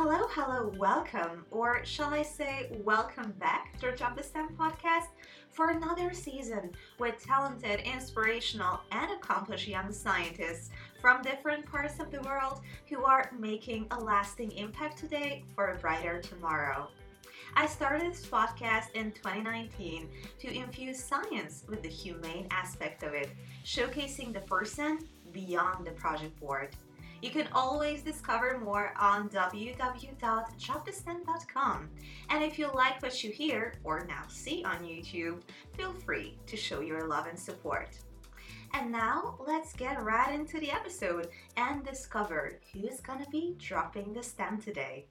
Hello, hello, welcome, or shall I say, welcome back to Drop the STEM podcast for another season with talented, inspirational, and accomplished young scientists from different parts of the world who are making a lasting impact today for a brighter tomorrow. I started this podcast in 2019 to infuse science with the humane aspect of it, showcasing the person beyond the project board. You can always discover more on www.dropthestem.com. And if you like what you hear or now see on YouTube, feel free to show your love and support. And now let's get right into the episode and discover who's gonna be dropping the stem today.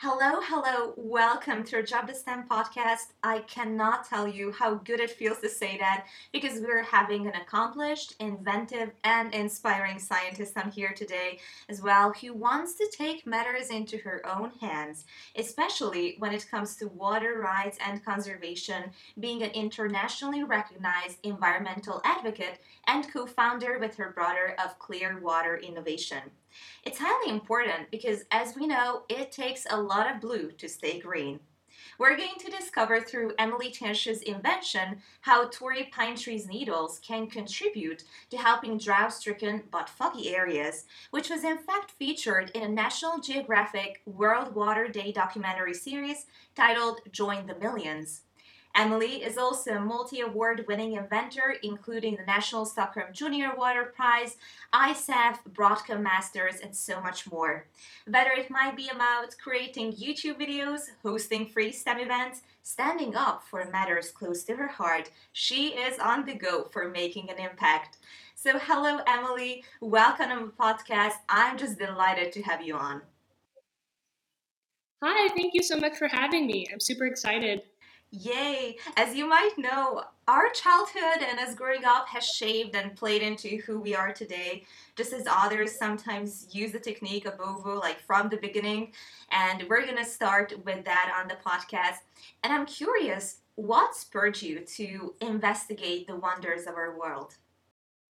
Hello, hello, welcome to our Drop the STEM podcast. I cannot tell you how good it feels to say that because we're having an accomplished, inventive, and inspiring scientist on here today as well who wants to take matters into her own hands, especially when it comes to water rights and conservation, being an internationally recognized environmental advocate and co founder with her brother of Clear Water Innovation. It's highly important because, as we know, it takes a lot of blue to stay green. We're going to discover through Emily Tianshi's invention how Torrey pine trees needles can contribute to helping drought stricken but foggy areas, which was in fact featured in a National Geographic World Water Day documentary series titled Join the Millions. Emily is also a multi award winning inventor, including the National Stockholm Junior Water Prize, ISEF, Broadcom Masters, and so much more. Whether it might be about creating YouTube videos, hosting free STEM events, standing up for matters close to her heart, she is on the go for making an impact. So, hello, Emily. Welcome to the podcast. I'm just delighted to have you on. Hi, thank you so much for having me. I'm super excited. Yay! As you might know, our childhood and as growing up has shaped and played into who we are today, just as others sometimes use the technique of OVO like from the beginning. And we're gonna start with that on the podcast. And I'm curious, what spurred you to investigate the wonders of our world?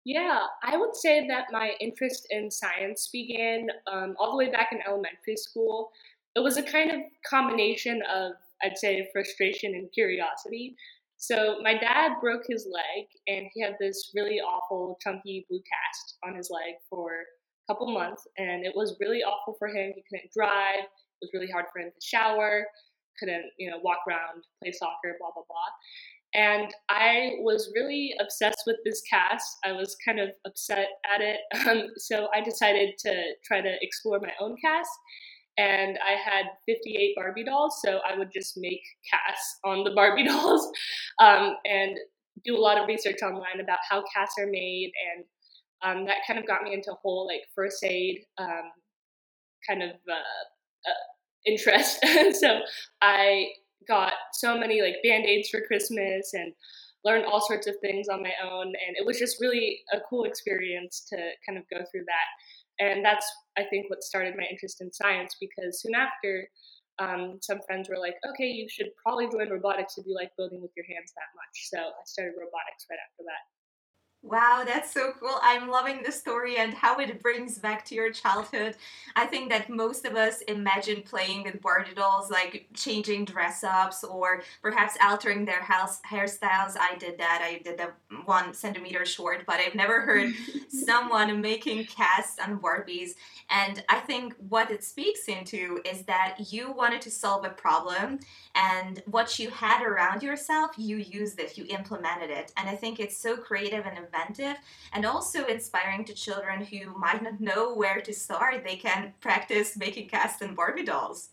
Yeah, I would say that my interest in science began um, all the way back in elementary school. It was a kind of combination of I'd say frustration and curiosity. So my dad broke his leg and he had this really awful chunky blue cast on his leg for a couple months and it was really awful for him. He couldn't drive. It was really hard for him to shower, couldn't, you know, walk around, play soccer, blah blah blah. And I was really obsessed with this cast. I was kind of upset at it. Um, so I decided to try to explore my own cast and I had 58 Barbie dolls, so I would just make casts on the Barbie dolls um, and do a lot of research online about how casts are made, and um, that kind of got me into a whole like first aid um, kind of uh, uh, interest. so I got so many like band aids for Christmas and learned all sorts of things on my own, and it was just really a cool experience to kind of go through that and that's I think what started my interest in science because soon after, um, some friends were like, "Okay, you should probably join robotics if you like building with your hands that much." So I started robotics right after that. Wow, that's so cool. I'm loving the story and how it brings back to your childhood. I think that most of us imagine playing with Barbie dolls, like changing dress ups or perhaps altering their house hairstyles. I did that. I did the one centimeter short, but I've never heard someone making casts on Barbies. And I think what it speaks into is that you wanted to solve a problem and what you had around yourself, you used it, you implemented it. And I think it's so creative and inventive and also inspiring to children who might not know where to start. They can practice making casts and Barbie dolls.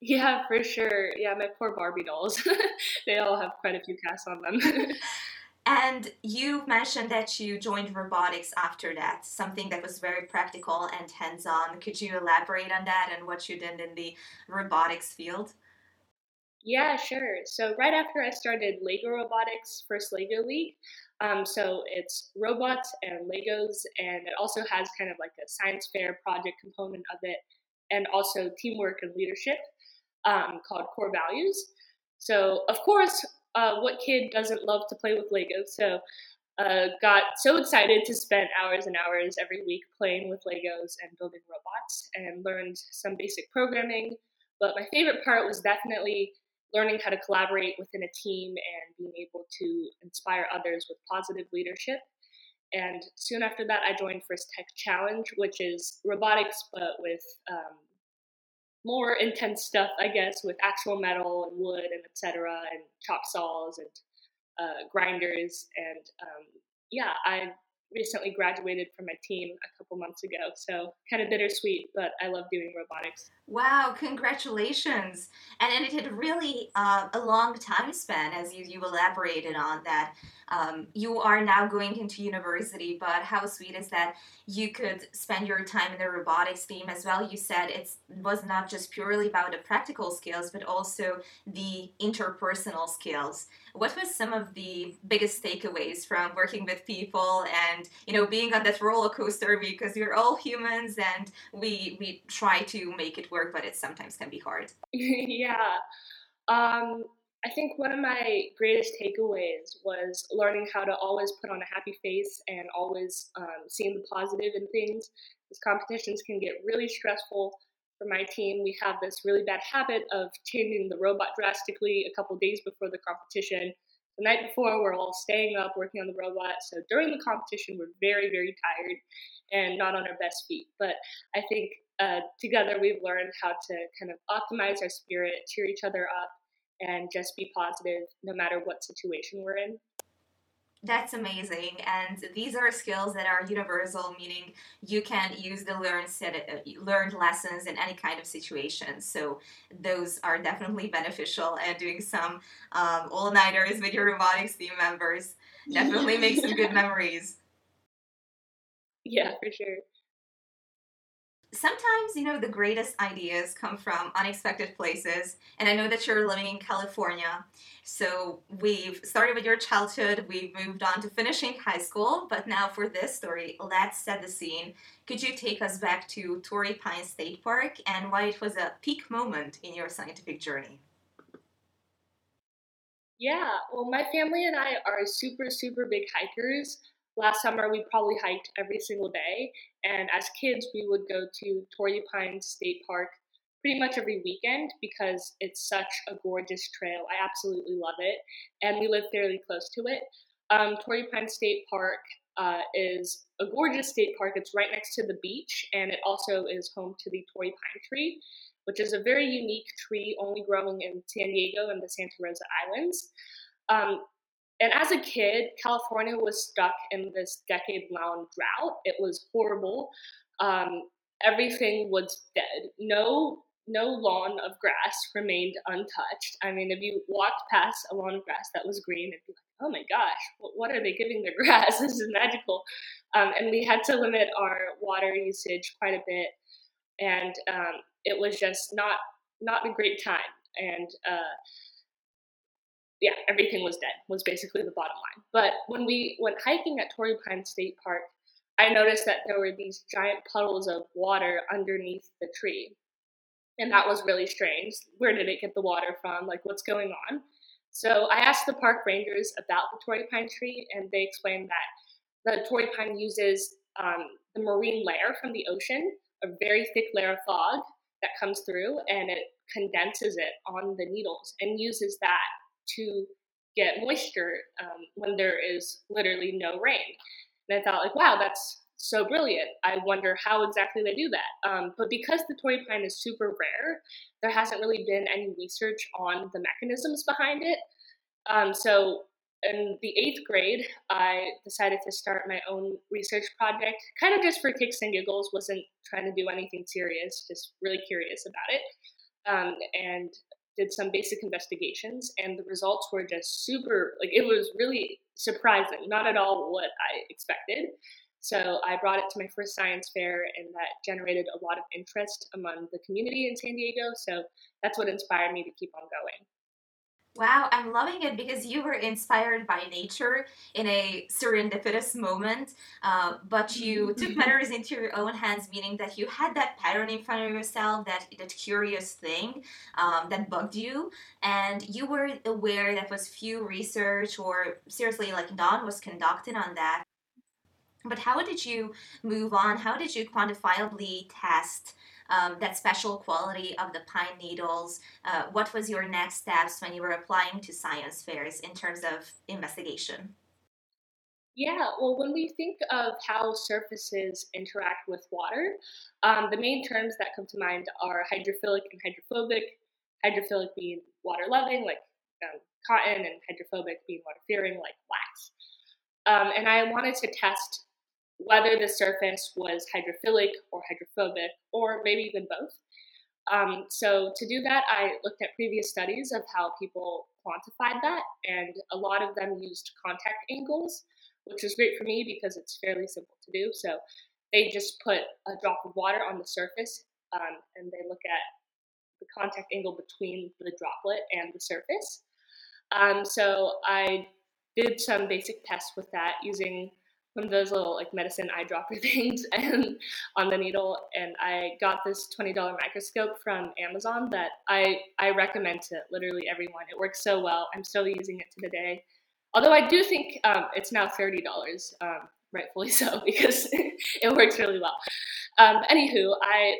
Yeah, for sure. Yeah, my poor Barbie dolls. they all have quite a few casts on them. and you mentioned that you joined robotics after that, something that was very practical and hands on. Could you elaborate on that and what you did in the robotics field? Yeah, sure. So, right after I started Lego Robotics, First Lego League, um, so it's robots and Legos, and it also has kind of like a science fair project component of it, and also teamwork and leadership um, called Core Values. So, of course, uh, what kid doesn't love to play with Legos? So, uh, got so excited to spend hours and hours every week playing with Legos and building robots and learned some basic programming. But my favorite part was definitely learning how to collaborate within a team and being able to inspire others with positive leadership. And soon after that, I joined First Tech Challenge, which is robotics but with um, more intense stuff, I guess, with actual metal and wood and etc. and chop saws and uh, grinders. And um, yeah, I recently graduated from my team a couple months ago. So kind of bittersweet, but I love doing robotics. Wow, congratulations. And, it had really uh, a long time span, as you, you elaborated on that. Um, you are now going into university, but how sweet is that you could spend your time in the robotics team as well? You said it was not just purely about the practical skills, but also the interpersonal skills. What was some of the biggest takeaways from working with people and you know being on that roller coaster because we're all humans and we we try to make it work, but it sometimes can be hard. yeah. Um, I think one of my greatest takeaways was learning how to always put on a happy face and always um, seeing the positive in things. These competitions can get really stressful for my team. We have this really bad habit of changing the robot drastically a couple days before the competition. The night before, we're all staying up working on the robot. So during the competition, we're very, very tired and not on our best feet. But I think uh, together we've learned how to kind of optimize our spirit, cheer each other up, and just be positive no matter what situation we're in. That's amazing. And these are skills that are universal, meaning you can use the learned, set, uh, learned lessons in any kind of situation. So those are definitely beneficial. And doing some um, all nighters with your robotics team members definitely makes some good memories. Yeah, for sure sometimes you know the greatest ideas come from unexpected places and i know that you're living in california. So we've started with your childhood we've moved on to finishing high school but now for this story let's set the scene. Could you take us back to torrey pines state park and why it was a peak moment in your scientific journey? Yeah well my family and i are super super big hikers. Last summer we probably hiked every single day and as kids we would go to torrey pines state park pretty much every weekend because it's such a gorgeous trail. I absolutely love it and we live fairly close to it. Um, torrey pines state park uh, is a gorgeous state park. It's right next to the beach and it also is home to the torrey pine tree which is a very unique tree only growing in san diego and the santa rosa islands. Um, and as a kid, California was stuck in this decade long drought. It was horrible. Um, everything was dead. No no lawn of grass remained untouched. I mean, if you walked past a lawn of grass that was green, it'd be like, oh my gosh, what are they giving their grass? this is magical. Um, and we had to limit our water usage quite a bit, and um, it was just not not a great time. And uh, yeah, everything was dead, was basically the bottom line. But when we went hiking at Torrey Pine State Park, I noticed that there were these giant puddles of water underneath the tree. And that was really strange. Where did it get the water from? Like, what's going on? So I asked the park rangers about the Torrey Pine tree, and they explained that the Torrey Pine uses um, the marine layer from the ocean, a very thick layer of fog that comes through, and it condenses it on the needles and uses that to get moisture um, when there is literally no rain. And I thought, like, wow, that's so brilliant. I wonder how exactly they do that. Um, but because the Torrey pine is super rare, there hasn't really been any research on the mechanisms behind it. Um, so in the eighth grade, I decided to start my own research project, kind of just for kicks and giggles, wasn't trying to do anything serious, just really curious about it. Um, and did some basic investigations, and the results were just super like it was really surprising, not at all what I expected. So I brought it to my first science fair, and that generated a lot of interest among the community in San Diego. So that's what inspired me to keep on going. Wow, I'm loving it because you were inspired by nature in a serendipitous moment, uh, but you took matters into your own hands, meaning that you had that pattern in front of yourself, that that curious thing um, that bugged you, and you were aware that was few research or seriously like none was conducted on that. But how did you move on? How did you quantifiably test? Um, that special quality of the pine needles? Uh, what was your next steps when you were applying to science fairs in terms of investigation? Yeah, well, when we think of how surfaces interact with water, um, the main terms that come to mind are hydrophilic and hydrophobic. Hydrophilic being water loving, like um, cotton, and hydrophobic being water fearing, like wax. Um, and I wanted to test whether the surface was hydrophilic or hydrophobic, or maybe even both. Um, so to do that, I looked at previous studies of how people quantified that, and a lot of them used contact angles, which was great for me because it's fairly simple to do. So they just put a drop of water on the surface, um, and they look at the contact angle between the droplet and the surface. Um, so I did some basic tests with that using one of those little like medicine eyedropper things and on the needle and i got this $20 microscope from amazon that i i recommend to literally everyone. It works so well. I'm still using it to the day. Although i do think um, it's now $30 um, rightfully so because it works really well. Um, anywho i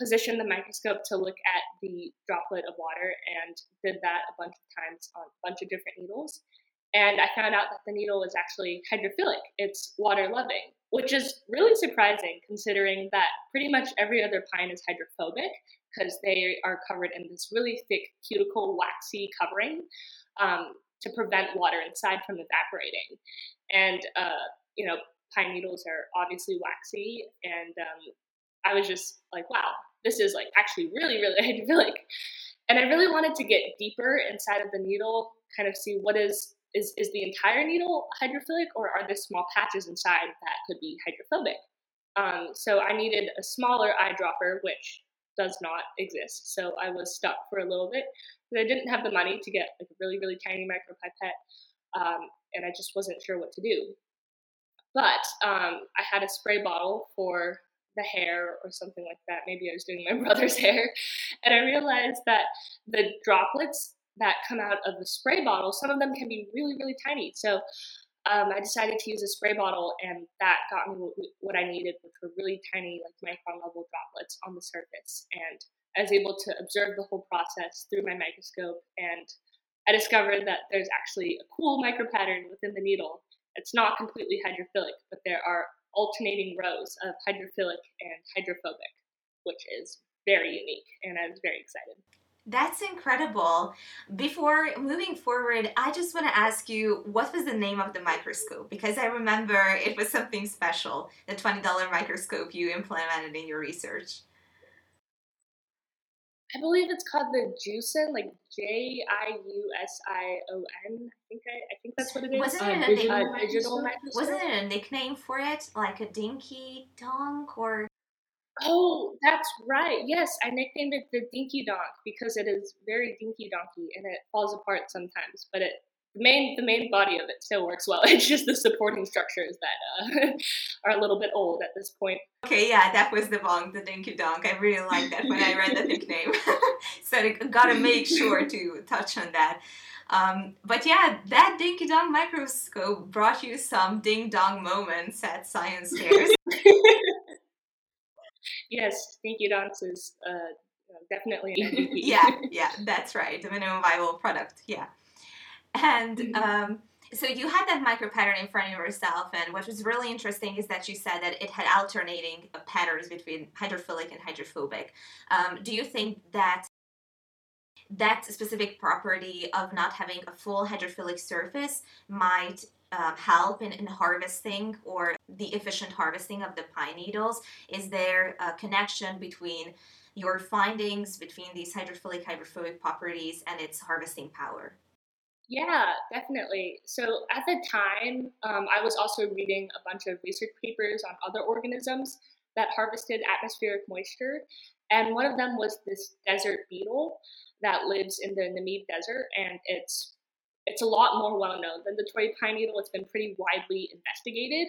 positioned the microscope to look at the droplet of water and did that a bunch of times on a bunch of different needles and I found out that the needle was actually hydrophilic. It's water loving, which is really surprising considering that pretty much every other pine is hydrophobic because they are covered in this really thick cuticle waxy covering um, to prevent water inside from evaporating. And, uh, you know, pine needles are obviously waxy. And um, I was just like, wow, this is like actually really, really hydrophilic. And I really wanted to get deeper inside of the needle, kind of see what is is, is the entire needle hydrophilic or are there small patches inside that could be hydrophobic? Um, so I needed a smaller eyedropper, which does not exist. So I was stuck for a little bit because I didn't have the money to get like a really, really tiny micropipette. Um, and I just wasn't sure what to do. But um, I had a spray bottle for the hair or something like that. Maybe I was doing my brother's hair. And I realized that the droplets that come out of the spray bottle, some of them can be really, really tiny. So um, I decided to use a spray bottle, and that got me what I needed, which were really tiny, like micron level droplets on the surface. And I was able to observe the whole process through my microscope, and I discovered that there's actually a cool micro pattern within the needle. It's not completely hydrophilic, but there are alternating rows of hydrophilic and hydrophobic, which is very unique, and I was very excited. That's incredible. Before moving forward, I just want to ask you what was the name of the microscope? Because I remember it was something special, the $20 microscope you implemented in your research. I believe it's called the Jiusion, like J I U S I O N. I think I, I think that's what it is. Wasn't it a digital, uh, digital microscope? Wasn't it a nickname for it, like a dinky donk or? Oh, that's right. Yes, I nicknamed it the Dinky Donk because it is very dinky donkey and it falls apart sometimes. But it the main the main body of it still works well. It's just the supporting structures that uh, are a little bit old at this point. Okay, yeah, that was the bong, the Dinky Donk. I really like that when I read the nickname. so I gotta make sure to touch on that. Um, but yeah, that Dinky Dong microscope brought you some ding dong moments at science fairs. Yes, Dinky Donks is uh, definitely an MVP. yeah, yeah, that's right. The minimum viable product. Yeah, and. Mm-hmm. Um, so you had that micro pattern in front of yourself, and what was really interesting is that you said that it had alternating patterns between hydrophilic and hydrophobic. Um, do you think that that specific property of not having a full hydrophilic surface might um, help in, in harvesting or the efficient harvesting of the pine needles? Is there a connection between your findings between these hydrophilic hydrophobic properties and its harvesting power? Yeah, definitely. So at the time, um, I was also reading a bunch of research papers on other organisms that harvested atmospheric moisture. And one of them was this desert beetle that lives in the Namib Desert, and it's it's a lot more well known than the Torrey pine beetle. It's been pretty widely investigated,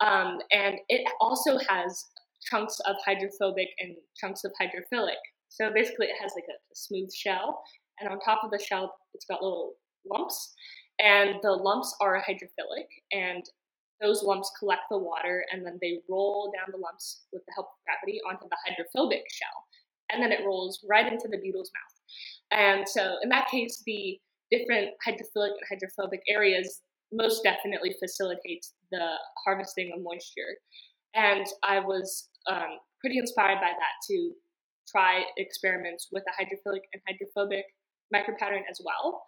um, and it also has chunks of hydrophobic and chunks of hydrophilic. So basically, it has like a, a smooth shell, and on top of the shell, it's got little lumps, and the lumps are hydrophilic, and those lumps collect the water, and then they roll down the lumps with the help of gravity onto the hydrophobic shell, and then it rolls right into the beetle's mouth. And so, in that case, the different hydrophilic and hydrophobic areas most definitely facilitates the harvesting of moisture. And I was um, pretty inspired by that to try experiments with a hydrophilic and hydrophobic micropattern as well.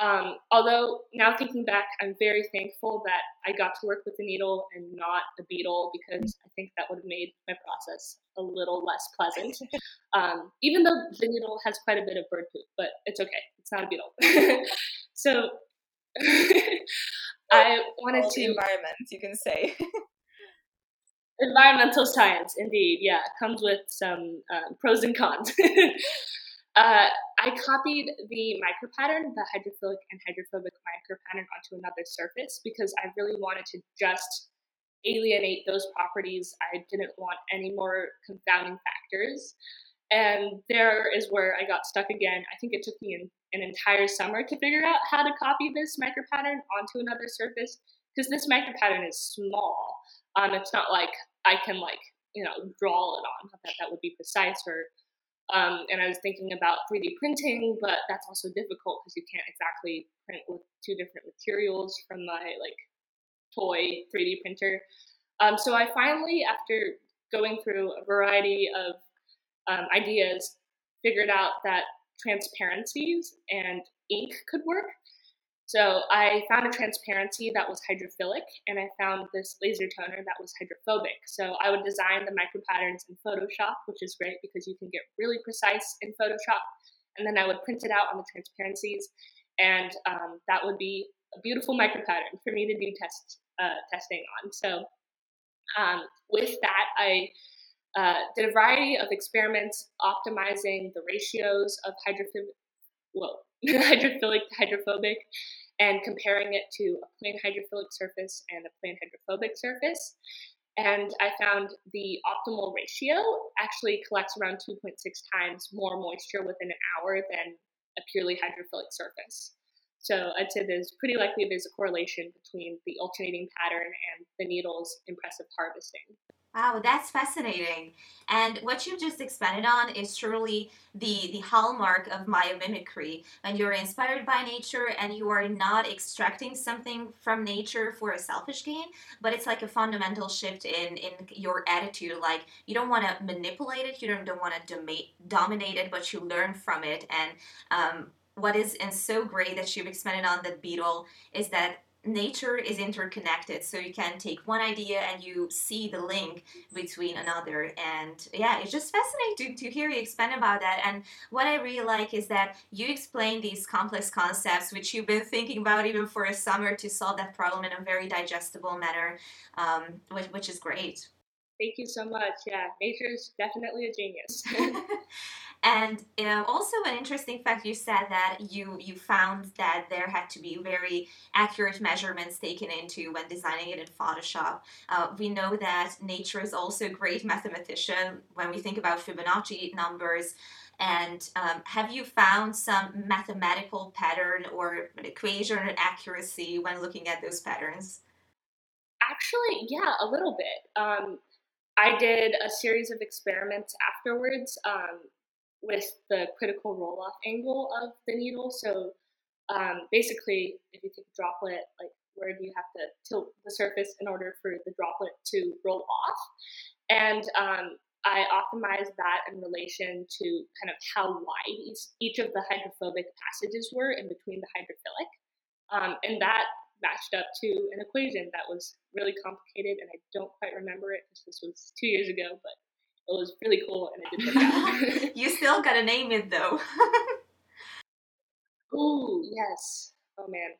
Um, although now thinking back, I'm very thankful that I got to work with a needle and not a beetle because I think that would have made my process a little less pleasant. Um, even though the needle has quite a bit of bird poop, but it's okay. It's not a beetle. so I wanted All to environment, you can say. environmental science, indeed. Yeah, comes with some uh, pros and cons. Uh, I copied the micro pattern, the hydrophilic and hydrophobic micro pattern, onto another surface because I really wanted to just alienate those properties. I didn't want any more confounding factors. And there is where I got stuck again. I think it took me an, an entire summer to figure out how to copy this micro pattern onto another surface because this micro pattern is small. Um, it's not like I can like you know draw it on. That that would be precise or um, and I was thinking about 3D printing, but that's also difficult because you can't exactly print with two different materials from my like toy 3D printer. Um, so I finally, after going through a variety of um, ideas, figured out that transparencies and ink could work. So I found a transparency that was hydrophilic, and I found this laser toner that was hydrophobic. So I would design the micro patterns in Photoshop, which is great because you can get really precise in Photoshop. And then I would print it out on the transparencies, and um, that would be a beautiful micro pattern for me to do test uh, testing on. So um, with that, I uh, did a variety of experiments optimizing the ratios of hydrophilic, well, hydrophilic to hydrophobic and comparing it to a plain hydrophilic surface and a plain hydrophobic surface. And I found the optimal ratio actually collects around 2.6 times more moisture within an hour than a purely hydrophilic surface. So I'd say there's pretty likely there's a correlation between the alternating pattern and the needle's impressive harvesting. Wow, that's fascinating. And what you've just expanded on is truly the, the hallmark of biomimicry. When you're inspired by nature and you are not extracting something from nature for a selfish gain, but it's like a fundamental shift in, in your attitude. Like you don't want to manipulate it, you don't, don't want to dominate it, but you learn from it. And um, what is and so great that you've expanded on that beetle is that nature is interconnected so you can take one idea and you see the link between another. And yeah it's just fascinating to, to hear you expand about that. And what i really like is that you explain these complex concepts which you've been thinking about even for a summer to solve that problem in a very digestible manner um, which, which is great. Thank you so much. Yeah nature is definitely a genius And uh, also an interesting fact, you said that you you found that there had to be very accurate measurements taken into when designing it in Photoshop. Uh, we know that nature is also a great mathematician when we think about Fibonacci numbers. And um, have you found some mathematical pattern or equation or accuracy when looking at those patterns? Actually, yeah, a little bit. Um, I did a series of experiments afterwards. Um, with the critical roll off angle of the needle. So um, basically, if you take a droplet, like where do you have to tilt the surface in order for the droplet to roll off? And um, I optimized that in relation to kind of how wide each, each of the hydrophobic passages were in between the hydrophilic. Um, and that matched up to an equation that was really complicated, and I don't quite remember it because this was two years ago, but it was really cool and it did work out. you still gotta name it though. Ooh, yes. Oh man.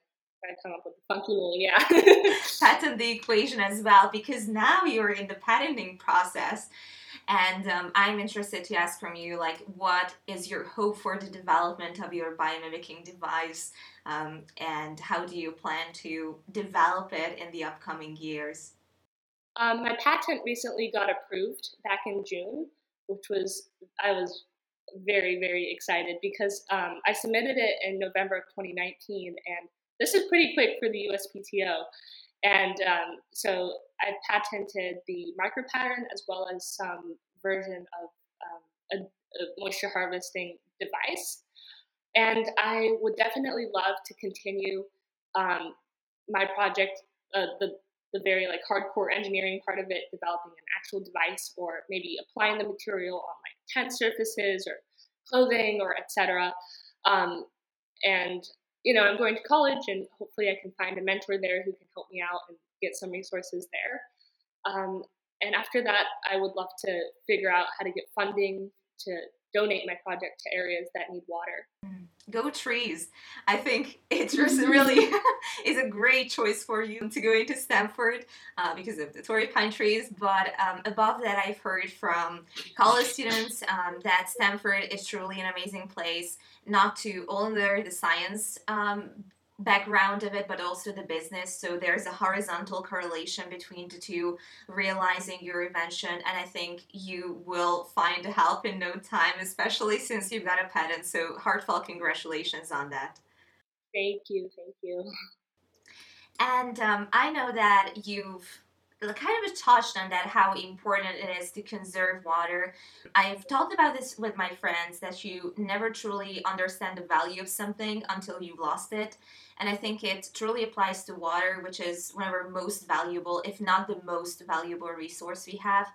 I come up with a funky name, yeah. patent the equation as well because now you're in the patenting process. And um, I'm interested to ask from you, like, what is your hope for the development of your biomimicking device, um, and how do you plan to develop it in the upcoming years? Um, my patent recently got approved back in June, which was I was very very excited because um, I submitted it in November of 2019, and this is pretty quick for the USPTO. And um, so I patented the micro pattern as well as some version of um, a, a, moisture harvesting device. And I would definitely love to continue um, my project, uh, the the very like hardcore engineering part of it, developing an actual device, or maybe applying the material on like tent surfaces or clothing or etc. Um, and you know, I'm going to college, and hopefully, I can find a mentor there who can help me out and get some resources there. Um, and after that, I would love to figure out how to get funding to donate my project to areas that need water. Mm. Go trees. I think it's just really is a great choice for you to go into Stanford uh, because of the Torrey pine trees. But um, above that, I've heard from college students um, that Stanford is truly an amazing place, not to only the science um, background of it, but also the business. So there's a horizontal correlation between the two, realizing your invention. And I think you will find help in no time, especially since you've got a patent. So heartfelt congratulations on that. Thank you. Thank you. And um, I know that you've kind of touched on that how important it is to conserve water. I've talked about this with my friends that you never truly understand the value of something until you've lost it. And I think it truly applies to water, which is one of our most valuable, if not the most valuable resource we have.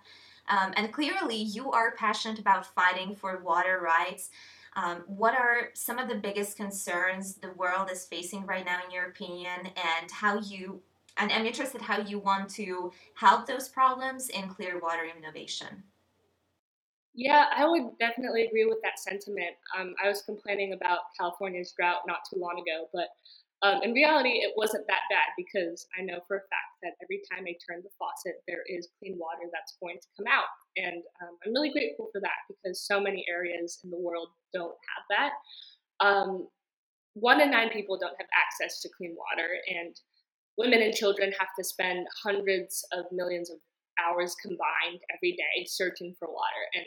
Um, and clearly, you are passionate about fighting for water rights. Um, what are some of the biggest concerns the world is facing right now, in your opinion, and how you? And I'm interested how you want to help those problems in clear water innovation. Yeah, I would definitely agree with that sentiment. Um, I was complaining about California's drought not too long ago, but um, in reality, it wasn't that bad because I know for a fact that every time I turn the faucet, there is clean water that's going to come out. And um, I'm really grateful for that because so many areas in the world don't have that. Um, one in nine people don't have access to clean water, and women and children have to spend hundreds of millions of hours combined every day searching for water. And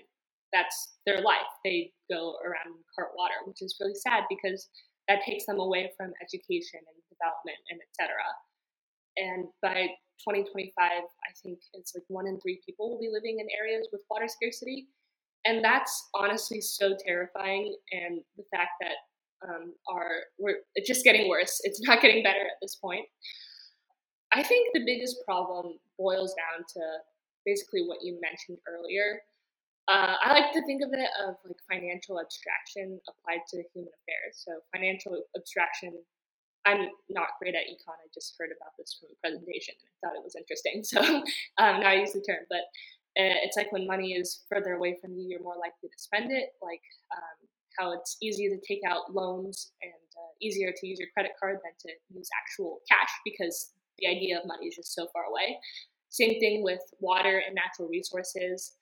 that's their life. They go around and cart water, which is really sad because that takes them away from education and development and etc. And by 2025, I think it's like one in three people will be living in areas with water scarcity. And that's honestly so terrifying. And the fact that um, our we're it's just getting worse. It's not getting better at this point. I think the biggest problem boils down to basically what you mentioned earlier, uh, I like to think of it of like financial abstraction applied to human affairs. So financial abstraction. I'm not great at econ. I just heard about this from a presentation and I thought it was interesting. So um, now I use the term, but uh, it's like when money is further away from you, you're more likely to spend it. Like um, how it's easier to take out loans and uh, easier to use your credit card than to use actual cash because the idea of money is just so far away. Same thing with water and natural resources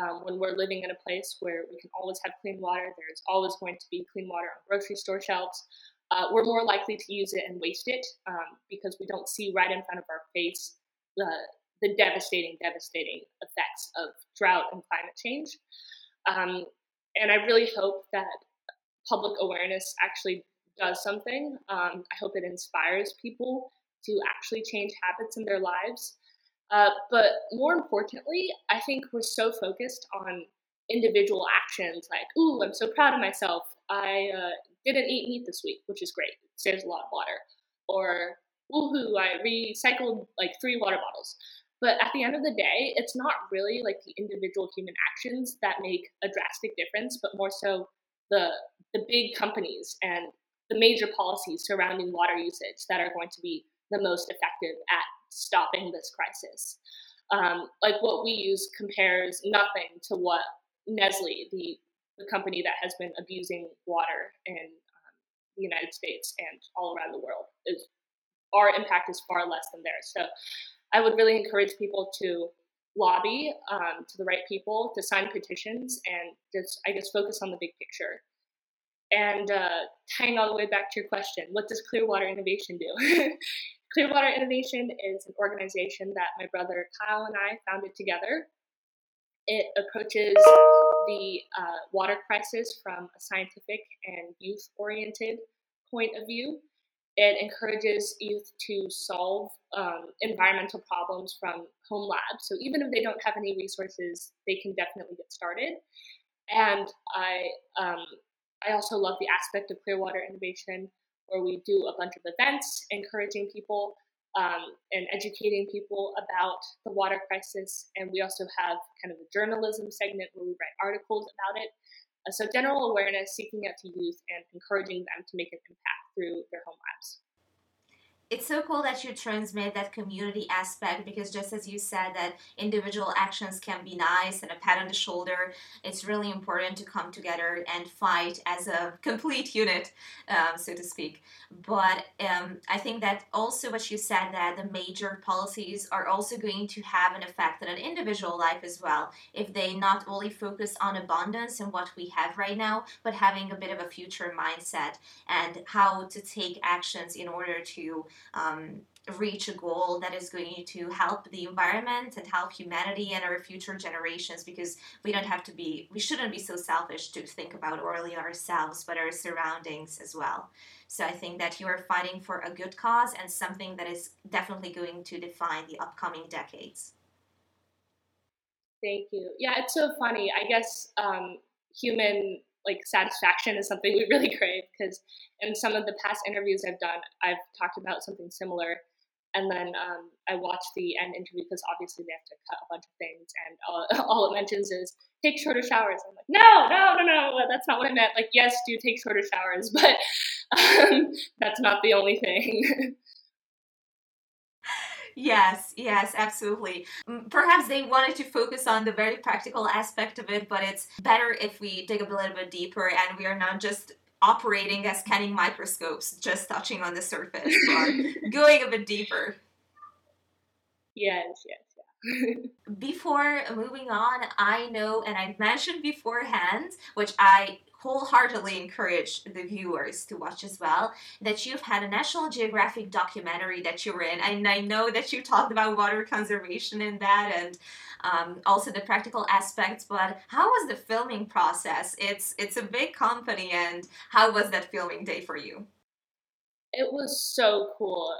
um, when we're living in a place where we can always have clean water, there's always going to be clean water on grocery store shelves. Uh, we're more likely to use it and waste it um, because we don't see right in front of our face the, the devastating, devastating effects of drought and climate change. Um, and I really hope that public awareness actually does something. Um, I hope it inspires people to actually change habits in their lives. Uh, but more importantly, I think we're so focused on individual actions like, ooh, I'm so proud of myself. I uh, didn't eat meat this week, which is great. It saves a lot of water. Or, woohoo, I recycled like three water bottles. But at the end of the day, it's not really like the individual human actions that make a drastic difference, but more so the the big companies and the major policies surrounding water usage that are going to be the most effective at stopping this crisis. Um, like what we use compares nothing to what Nestle, the, the company that has been abusing water in um, the United States and all around the world, is our impact is far less than theirs. So I would really encourage people to lobby um, to the right people, to sign petitions, and just, I guess, focus on the big picture. And uh, tying all the way back to your question, what does Clearwater Innovation do? Clearwater Innovation is an organization that my brother Kyle and I founded together. It approaches the uh, water crisis from a scientific and youth oriented point of view. It encourages youth to solve um, environmental problems from home labs. So even if they don't have any resources, they can definitely get started. And I, um, I also love the aspect of Clearwater Innovation where we do a bunch of events encouraging people um, and educating people about the water crisis. And we also have kind of a journalism segment where we write articles about it. Uh, so, general awareness, seeking out to youth, and encouraging them to make an impact through their home labs it's so cool that you transmit that community aspect because just as you said that individual actions can be nice and a pat on the shoulder it's really important to come together and fight as a complete unit um, so to speak. But um, i think that also what you said that the major policies are also going to have an effect on an individual life as well if they not only focus on abundance and what we have right now but having a bit of a future mindset and how to take actions in order to um, reach a goal that is going to help the environment and help humanity and our future generations because we don't have to be we shouldn't be so selfish to think about only ourselves but our surroundings as well. So i think that you are fighting for a good cause and something that is definitely going to define the upcoming decades. Thank you. Yeah it's so funny. I guess um, human like satisfaction is something we really crave because in some of the past interviews I've done, I've talked about something similar. And then um, I watched the end interview because obviously they have to cut a bunch of things, and all, all it mentions is take shorter showers. I'm like, no, no, no, no, that's not what I meant. Like, yes, do take shorter showers, but um, that's not the only thing. Yes, yes, absolutely. Mm, perhaps they wanted to focus on the very practical aspect of it, but it's better if we dig a little bit deeper and we are not just operating as scanning microscopes, just touching on the surface, or going a bit deeper. Yes, yes, Before moving on, I know, and I mentioned beforehand, which I wholeheartedly encourage the viewers to watch as well that you've had a National Geographic documentary that you were in, and I know that you talked about water conservation in that and um, also the practical aspects. But how was the filming process? It's it's a big company, and how was that filming day for you? It was so cool,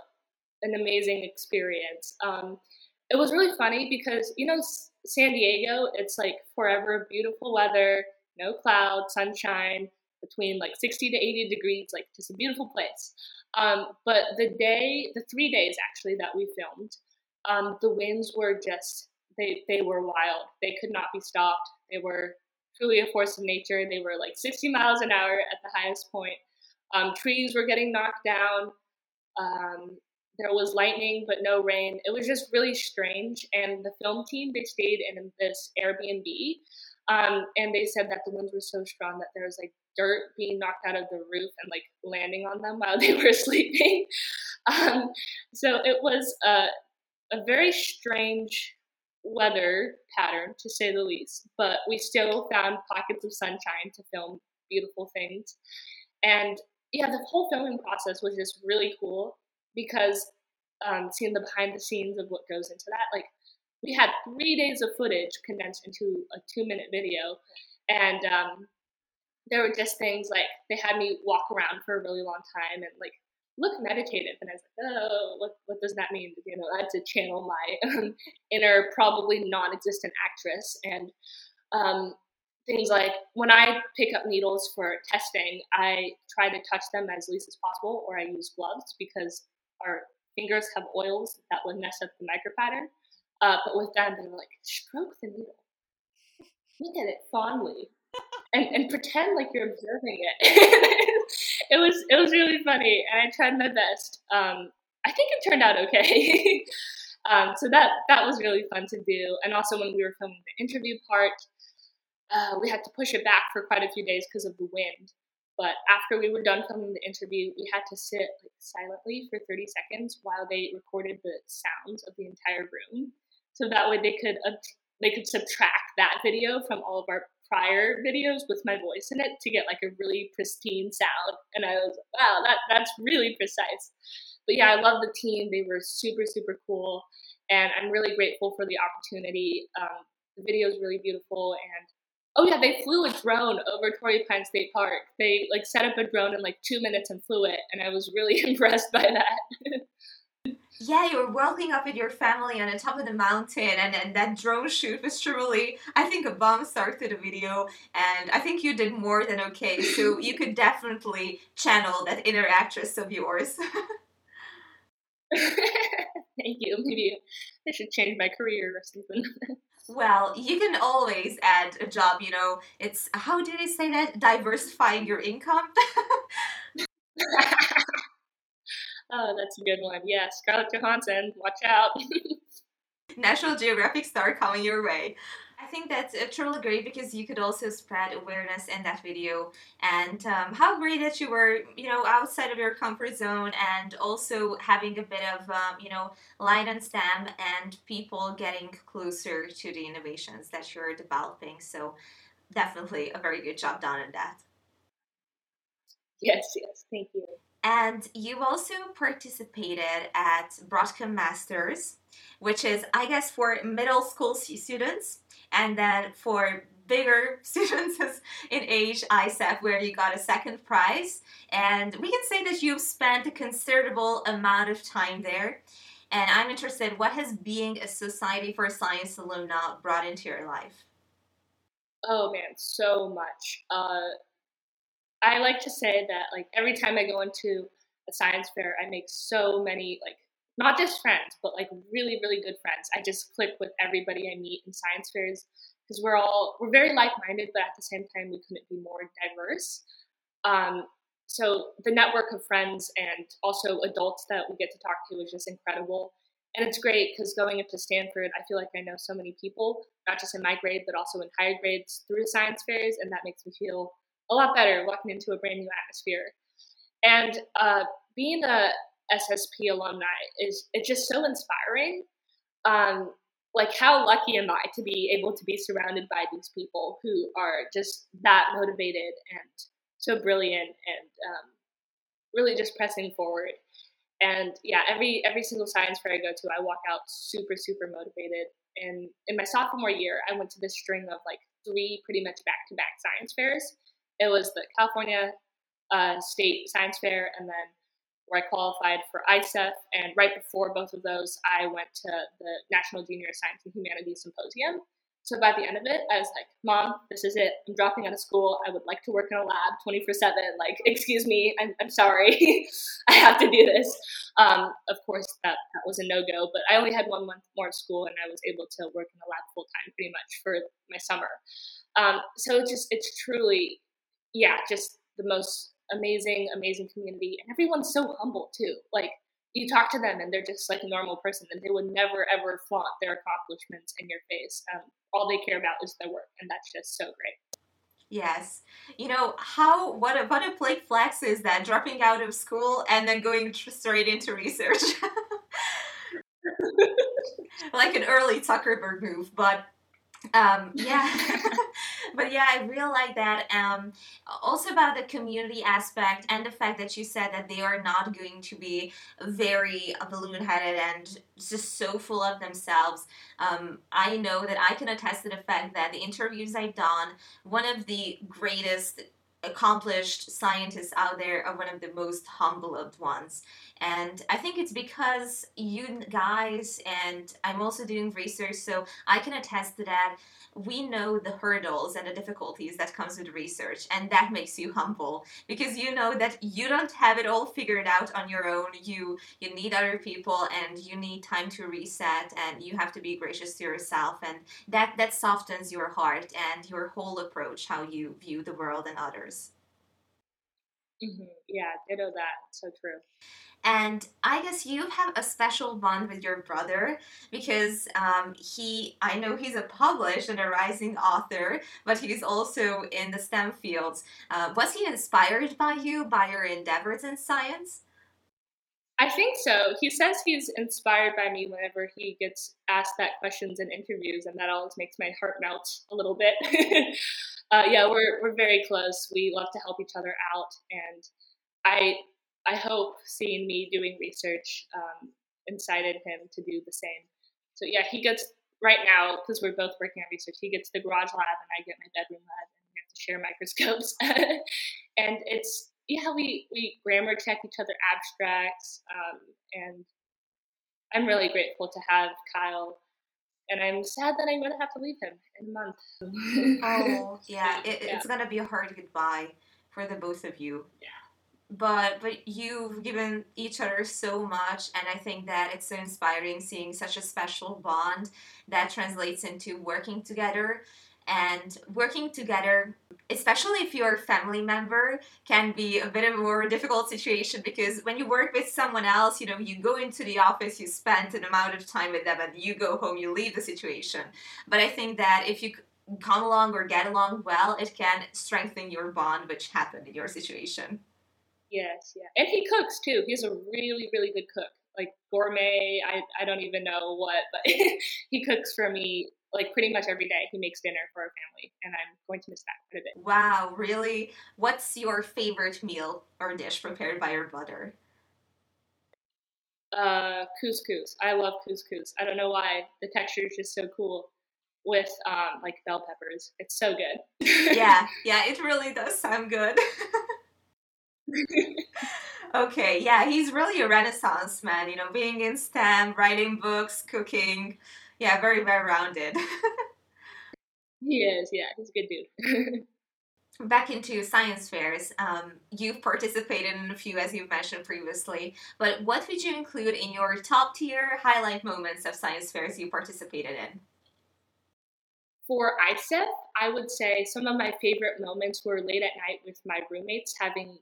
an amazing experience. Um, it was really funny because you know San Diego, it's like forever beautiful weather no clouds, sunshine, between like 60 to 80 degrees, like just a beautiful place. Um, but the day, the three days actually that we filmed, um, the winds were just they they were wild. They could not be stopped. They were truly a force of nature. They were like 60 miles an hour at the highest point. Um, trees were getting knocked down. Um, there was lightning, but no rain. It was just really strange. And the film team they stayed in this Airbnb um, and they said that the winds were so strong that there was like dirt being knocked out of the roof and like landing on them while they were sleeping. Um, so it was a, a very strange weather pattern to say the least, but we still found pockets of sunshine to film beautiful things. And yeah, the whole filming process was just really cool because um, seeing the behind the scenes of what goes into that, like we had three days of footage condensed into a two minute video. And um, there were just things like they had me walk around for a really long time and like look meditative. And I was like, oh, what, what does that mean? You know, I had to channel my um, inner, probably non existent actress. And um, things like when I pick up needles for testing, I try to touch them as least as possible, or I use gloves because our fingers have oils that would mess up the micropattern. Uh, but with them, they were like, stroke the needle, look at it fondly, and, and pretend like you're observing it. it was it was really funny, and I tried my best. Um, I think it turned out okay. um, so that that was really fun to do. And also when we were filming the interview part, uh, we had to push it back for quite a few days because of the wind. But after we were done filming the interview, we had to sit like, silently for 30 seconds while they recorded the sounds of the entire room, so that way they could uh, they could subtract that video from all of our prior videos with my voice in it to get like a really pristine sound. And I was wow, that that's really precise. But yeah, I love the team. They were super super cool, and I'm really grateful for the opportunity. Um, the video is really beautiful and Oh yeah, they flew a drone over Torrey Pine State Park. They like set up a drone in like two minutes and flew it, and I was really impressed by that. yeah, you were walking up with your family on the top of the mountain, and, and that drone shoot was truly, I think, a bomb start to the video. And I think you did more than okay, so you could definitely channel that inner actress of yours. Thank you. Maybe I should change my career or something. Well, you can always add a job, you know. It's how did I say that? Diversifying your income. oh, that's a good one. Yeah, Scarlett Johansson, watch out. National Geographic star coming your way. I think that's uh, truly great because you could also spread awareness in that video and um, how great that you were, you know, outside of your comfort zone and also having a bit of, um, you know, light on STEM and people getting closer to the innovations that you're developing. So definitely a very good job done in that. Yes, yes, thank you. And you've also participated at Broadcom Masters, which is, I guess, for middle school students. And then for bigger students in age ISEF, where you got a second prize. And we can say that you've spent a considerable amount of time there. And I'm interested, what has being a Society for Science alumna brought into your life? Oh man, so much. Uh, I like to say that like every time I go into a science fair, I make so many like not just friends, but like really, really good friends. I just click with everybody I meet in science fairs because we're all we're very like-minded, but at the same time we couldn't be more diverse. Um, so the network of friends and also adults that we get to talk to is just incredible. And it's great because going into Stanford, I feel like I know so many people, not just in my grade, but also in higher grades through science fairs. And that makes me feel a lot better walking into a brand new atmosphere. And uh, being a SSP alumni is it's just so inspiring. Um, like how lucky am I to be able to be surrounded by these people who are just that motivated and so brilliant and um, really just pressing forward. And yeah, every every single science fair I go to, I walk out super super motivated. And in my sophomore year, I went to this string of like three pretty much back to back science fairs it was the California uh, State Science Fair, and then where I qualified for ISEF. And right before both of those, I went to the National Junior Science and Humanities Symposium. So by the end of it, I was like, Mom, this is it. I'm dropping out of school. I would like to work in a lab 24 7. Like, excuse me, I'm, I'm sorry. I have to do this. Um, of course, that, that was a no go, but I only had one month more of school and I was able to work in the lab full time pretty much for my summer. Um, so it's just, it's truly yeah, just the most amazing, amazing community. And everyone's so humble too. Like you talk to them and they're just like a normal person and they would never ever flaunt their accomplishments in your face. Um, all they care about is their work. And that's just so great. Yes. You know, how, what a, what a plague flex is that dropping out of school and then going straight into research. like an early Zuckerberg move, but um, yeah. but yeah, I really like that. Um, also about the community aspect and the fact that you said that they are not going to be very balloon headed and just so full of themselves. Um, I know that I can attest to the fact that the interviews I've done, one of the greatest accomplished scientists out there are one of the most humbled ones. And I think it's because you guys, and I'm also doing research, so I can attest to that we know the hurdles and the difficulties that comes with research and that makes you humble because you know that you don't have it all figured out on your own. You you need other people and you need time to reset and you have to be gracious to yourself and that that softens your heart and your whole approach how you view the world and others Mm-hmm. Yeah, ditto that. So true. And I guess you have a special bond with your brother because um, he, I know he's a published and a rising author, but he's also in the STEM fields. Uh, was he inspired by you, by your endeavors in science? I think so. He says he's inspired by me whenever he gets asked that questions in interviews, and that always makes my heart melt a little bit. uh, yeah, we're we're very close. We love to help each other out, and I I hope seeing me doing research um, incited him to do the same. So yeah, he gets right now because we're both working on research. He gets the garage lab, and I get my bedroom lab, and we have to share microscopes. and it's yeah, we we grammar check each other abstracts, um, and I'm really grateful to have Kyle. And I'm sad that I'm gonna have to leave him in a month. oh yeah, it, yeah. it's gonna be a hard goodbye for the both of you. Yeah but but you've given each other so much and i think that it's so inspiring seeing such a special bond that translates into working together and working together especially if you're a family member can be a bit of a more difficult situation because when you work with someone else you know you go into the office you spend an amount of time with them and you go home you leave the situation but i think that if you come along or get along well it can strengthen your bond which happened in your situation Yes, yeah. And he cooks too. He's a really, really good cook. Like gourmet, I, I don't even know what, but he cooks for me like pretty much every day. He makes dinner for our family, and I'm going to miss that quite a bit. Wow, really? What's your favorite meal or dish prepared by your brother? Uh, couscous. I love couscous. I don't know why. The texture is just so cool with um, like bell peppers. It's so good. yeah, yeah, it really does sound good. okay, yeah, he's really a renaissance man, you know, being in STEM, writing books, cooking. Yeah, very well rounded. he is, yeah, he's a good dude. Back into science fairs, um, you've participated in a few, as you've mentioned previously, but what would you include in your top tier highlight moments of science fairs you participated in? For ISEF, I would say some of my favorite moments were late at night with my roommates having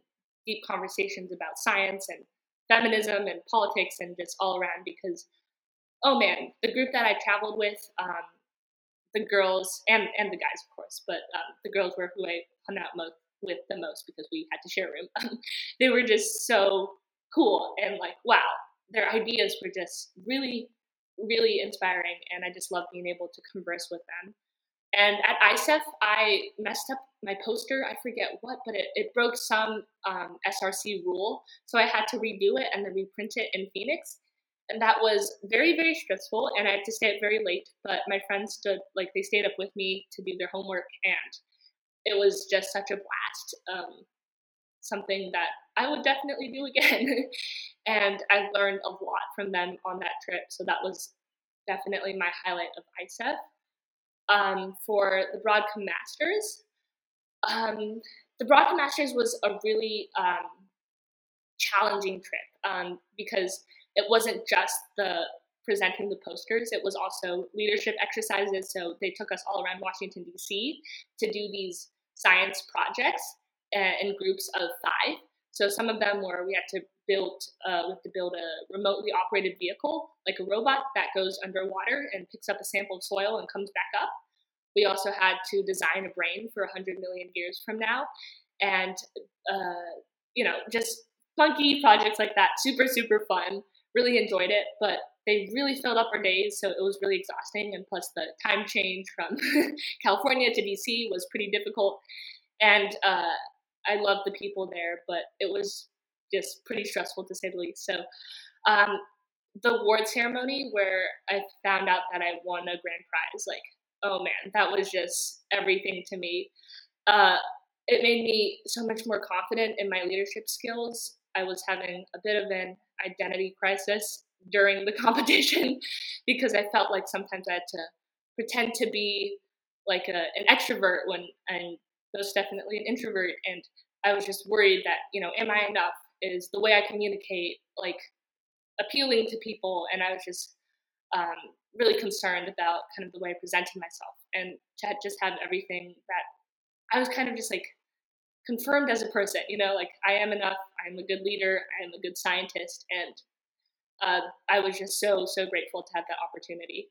deep conversations about science and feminism and politics and just all around because oh man the group that i traveled with um, the girls and and the guys of course but um, the girls were who i hung out most with the most because we had to share a room they were just so cool and like wow their ideas were just really really inspiring and i just love being able to converse with them and at ISEF, I messed up my poster. I forget what, but it, it broke some um, SRC rule. So I had to redo it and then reprint it in Phoenix. And that was very, very stressful. And I had to stay up very late. But my friends stood, like, they stayed up with me to do their homework. And it was just such a blast. Um, something that I would definitely do again. and I learned a lot from them on that trip. So that was definitely my highlight of ISEF um, for the Broadcom Masters. Um, the Broadcom Masters was a really um, challenging trip um, because it wasn't just the presenting the posters, it was also leadership exercises. So they took us all around Washington, D.C. to do these science projects uh, in groups of five. So some of them were we had to build uh, we have to build a remotely operated vehicle, like a robot that goes underwater and picks up a sample of soil and comes back up. We also had to design a brain for 100 million years from now, and uh, you know just funky projects like that. Super super fun. Really enjoyed it, but they really filled up our days, so it was really exhausting. And plus, the time change from California to DC was pretty difficult. And uh, I loved the people there, but it was just pretty stressful to say the least. So, um, the award ceremony where I found out that I won a grand prize, like, oh man, that was just everything to me. Uh, it made me so much more confident in my leadership skills. I was having a bit of an identity crisis during the competition because I felt like sometimes I had to pretend to be like a, an extrovert when and most definitely an introvert and I was just worried that, you know, am I enough? Is the way I communicate like appealing to people? And I was just um, really concerned about kind of the way I presented myself and to just have everything that I was kind of just like confirmed as a person. You know, like I am enough. I'm a good leader. I am a good scientist, and uh, I was just so so grateful to have that opportunity.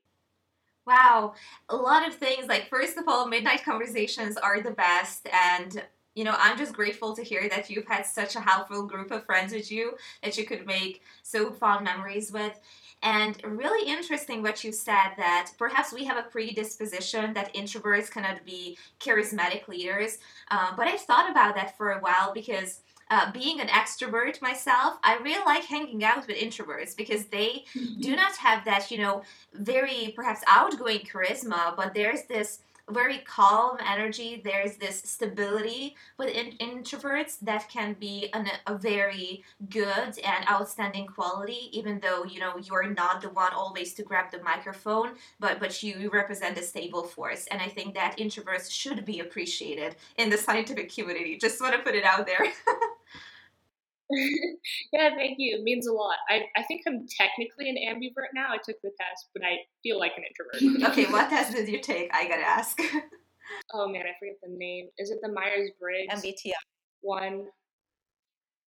Wow, a lot of things. Like first of all, midnight conversations are the best, and you know, I'm just grateful to hear that you've had such a helpful group of friends with you that you could make so fond memories with. And really interesting what you said that perhaps we have a predisposition that introverts cannot be charismatic leaders. Uh, but I've thought about that for a while because uh, being an extrovert myself, I really like hanging out with introverts because they mm-hmm. do not have that, you know, very perhaps outgoing charisma, but there's this very calm energy. There's this stability with in- introverts that can be an, a very good and outstanding quality, even though you know you're not the one always to grab the microphone, but but you represent a stable force. And I think that introverts should be appreciated in the scientific community. Just want to put it out there. yeah, thank you. It means a lot. I, I think I'm technically an ambivert now. I took the test, but I feel like an introvert. okay, what test did you take? I gotta ask. oh man, I forget the name. Is it the Myers Briggs? MBTI. One.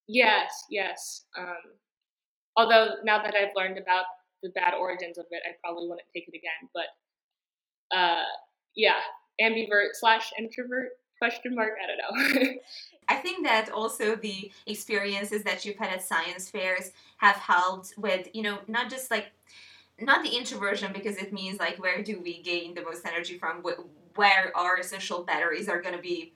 Yes, yes. Um, although now that I've learned about the bad origins of it, I probably wouldn't take it again. But uh, yeah, ambivert slash introvert question mark. I don't know. I think that also the experiences that you've had at science fairs have helped with, you know, not just like, not the introversion because it means like where do we gain the most energy from, where our social batteries are going to be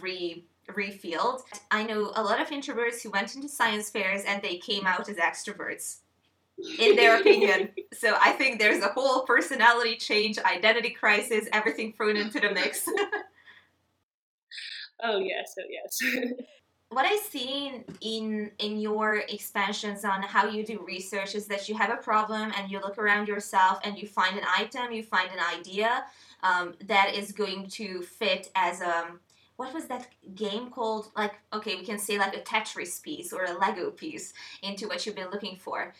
re refilled. I know a lot of introverts who went into science fairs and they came out as extroverts in their opinion. So I think there's a whole personality change, identity crisis, everything thrown into the mix. Oh yes, oh yes. what I've seen in in your expansions on how you do research is that you have a problem and you look around yourself and you find an item, you find an idea um, that is going to fit as a what was that game called? Like okay, we can say like a Tetris piece or a Lego piece into what you've been looking for.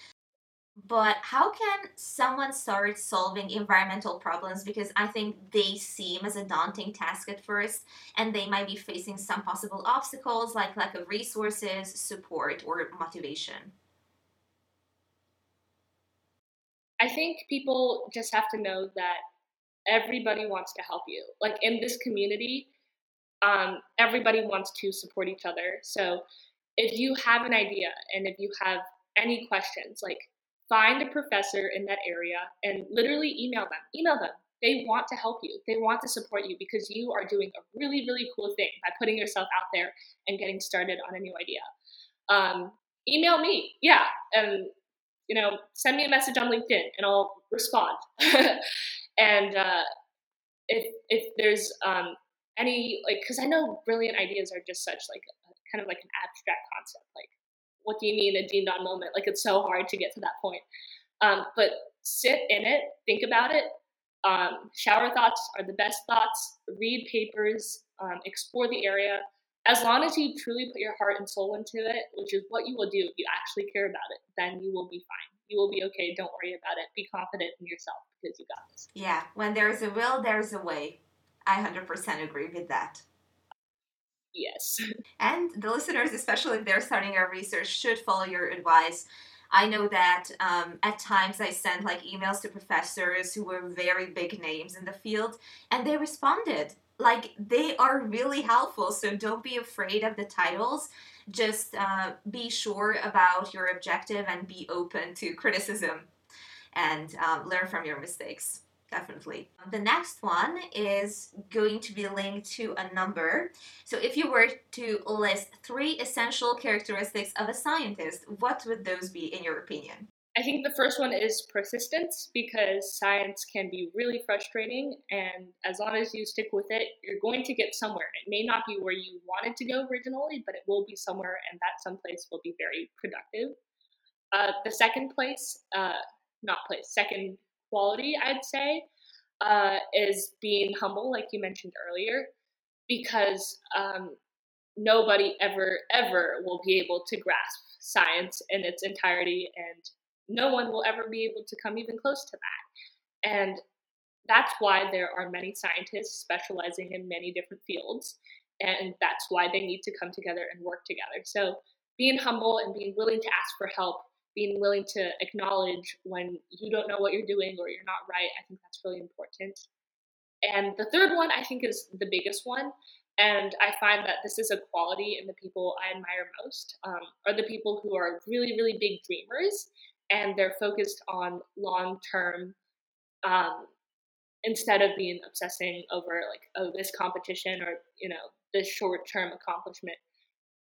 But how can someone start solving environmental problems? Because I think they seem as a daunting task at first, and they might be facing some possible obstacles like lack of resources, support, or motivation. I think people just have to know that everybody wants to help you. Like in this community, um, everybody wants to support each other. So if you have an idea and if you have any questions, like find a professor in that area and literally email them. Email them. They want to help you. They want to support you because you are doing a really, really cool thing by putting yourself out there and getting started on a new idea. Um, email me, yeah, and you know, send me a message on LinkedIn and I'll respond. and uh, if if there's um, any like, because I know brilliant ideas are just such like a, kind of like an abstract concept, like what do you mean a deemed on moment? Like it's so hard to get to that point. Um, but sit in it, think about it. Um, shower thoughts are the best thoughts. Read papers, um, explore the area. As long as you truly put your heart and soul into it, which is what you will do if you actually care about it, then you will be fine. You will be okay. Don't worry about it. Be confident in yourself because you got this. Yeah, when there's a will, there's a way. I 100% agree with that. Yes. And the listeners, especially if they're starting our research, should follow your advice. I know that um, at times I sent like emails to professors who were very big names in the field, and they responded. Like they are really helpful, so don't be afraid of the titles. Just uh, be sure about your objective and be open to criticism and um, learn from your mistakes definitely. The next one is going to be linked to a number. So if you were to list three essential characteristics of a scientist, what would those be in your opinion? I think the first one is persistence because science can be really frustrating, and as long as you stick with it, you're going to get somewhere. It may not be where you wanted to go originally, but it will be somewhere, and that someplace will be very productive. Uh, the second place, uh, not place, second quality, I'd say, uh, is being humble, like you mentioned earlier, because um, nobody ever, ever will be able to grasp science in its entirety, and no one will ever be able to come even close to that. And that's why there are many scientists specializing in many different fields. and that's why they need to come together and work together. So being humble and being willing to ask for help, being willing to acknowledge when you don't know what you're doing or you're not right, I think that's really important. And the third one, I think, is the biggest one. And I find that this is a quality in the people I admire most, um, are the people who are really, really big dreamers and they're focused on long term um, instead of being obsessing over like oh this competition or you know this short term accomplishment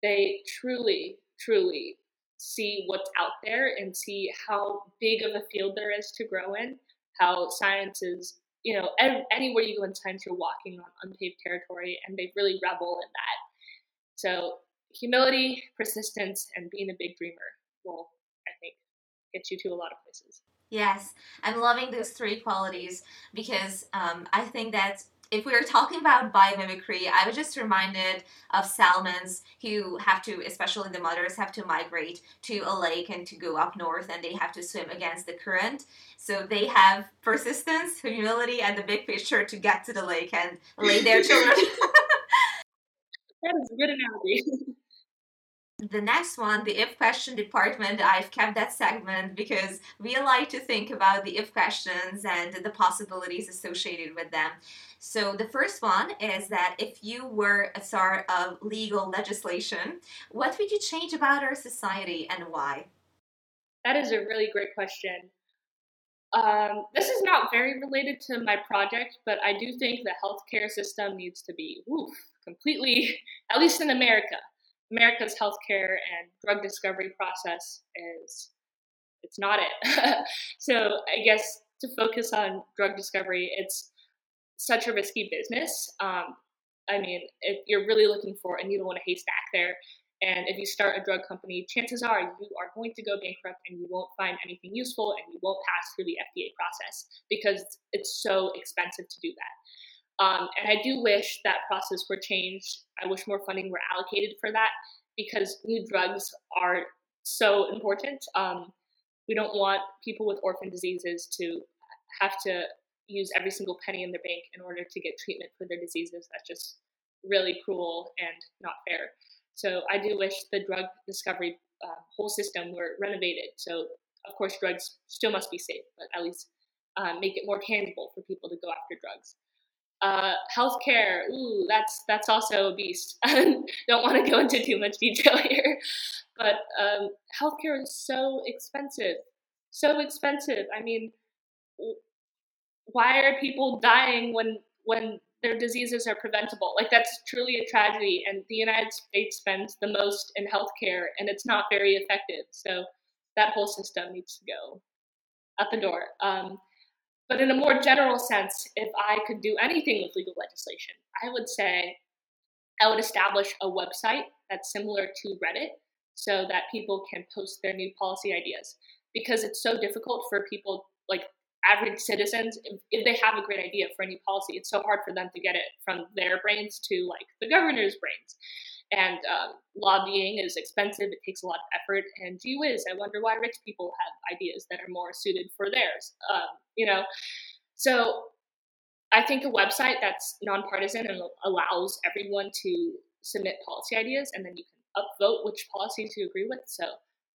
they truly truly see what's out there and see how big of a field there is to grow in how science is you know anywhere you go in science you're walking on unpaved territory and they really revel in that. So humility persistence and being a big dreamer will i think get you to a lot of places. Yes, I'm loving those three qualities because um, I think that if we were talking about biomimicry, I was just reminded of salmons who have to, especially the mothers, have to migrate to a lake and to go up north and they have to swim against the current. So they have persistence, humility, and the big picture to get to the lake and lay their children. that is a good analogy. the next one, the if question department, I've kept that segment because we like to think about the if questions and the possibilities associated with them. So the first one is that if you were a star of legal legislation, what would you change about our society and why? That is a really great question. Um, this is not very related to my project, but I do think the healthcare system needs to be completely, at least in America, America's healthcare and drug discovery process is it's not it. so I guess to focus on drug discovery, it's such a risky business. Um, I mean, if you're really looking for a needle in a haystack there, and if you start a drug company, chances are you are going to go bankrupt and you won't find anything useful and you won't pass through the FDA process because it's so expensive to do that. Um, and I do wish that process were changed. I wish more funding were allocated for that because new drugs are so important. Um, we don't want people with orphan diseases to have to use every single penny in their bank in order to get treatment for their diseases. That's just really cruel and not fair. So I do wish the drug discovery uh, whole system were renovated. So of course, drugs still must be safe, but at least um, make it more tangible for people to go after drugs. Uh, healthcare, ooh, that's that's also a beast. Don't want to go into too much detail here, but um, healthcare is so expensive, so expensive. I mean, why are people dying when when their diseases are preventable? Like that's truly a tragedy. And the United States spends the most in healthcare, and it's not very effective. So that whole system needs to go out the door. Um, but in a more general sense, if I could do anything with legal legislation, I would say I would establish a website that's similar to Reddit so that people can post their new policy ideas. Because it's so difficult for people, like average citizens, if, if they have a great idea for a new policy, it's so hard for them to get it from their brains to like the governor's brains. And um, lobbying is expensive, it takes a lot of effort. And gee whiz, I wonder why rich people have ideas that are more suited for theirs. Um, you know, so I think a website that's nonpartisan and allows everyone to submit policy ideas, and then you can upvote which policies you agree with, so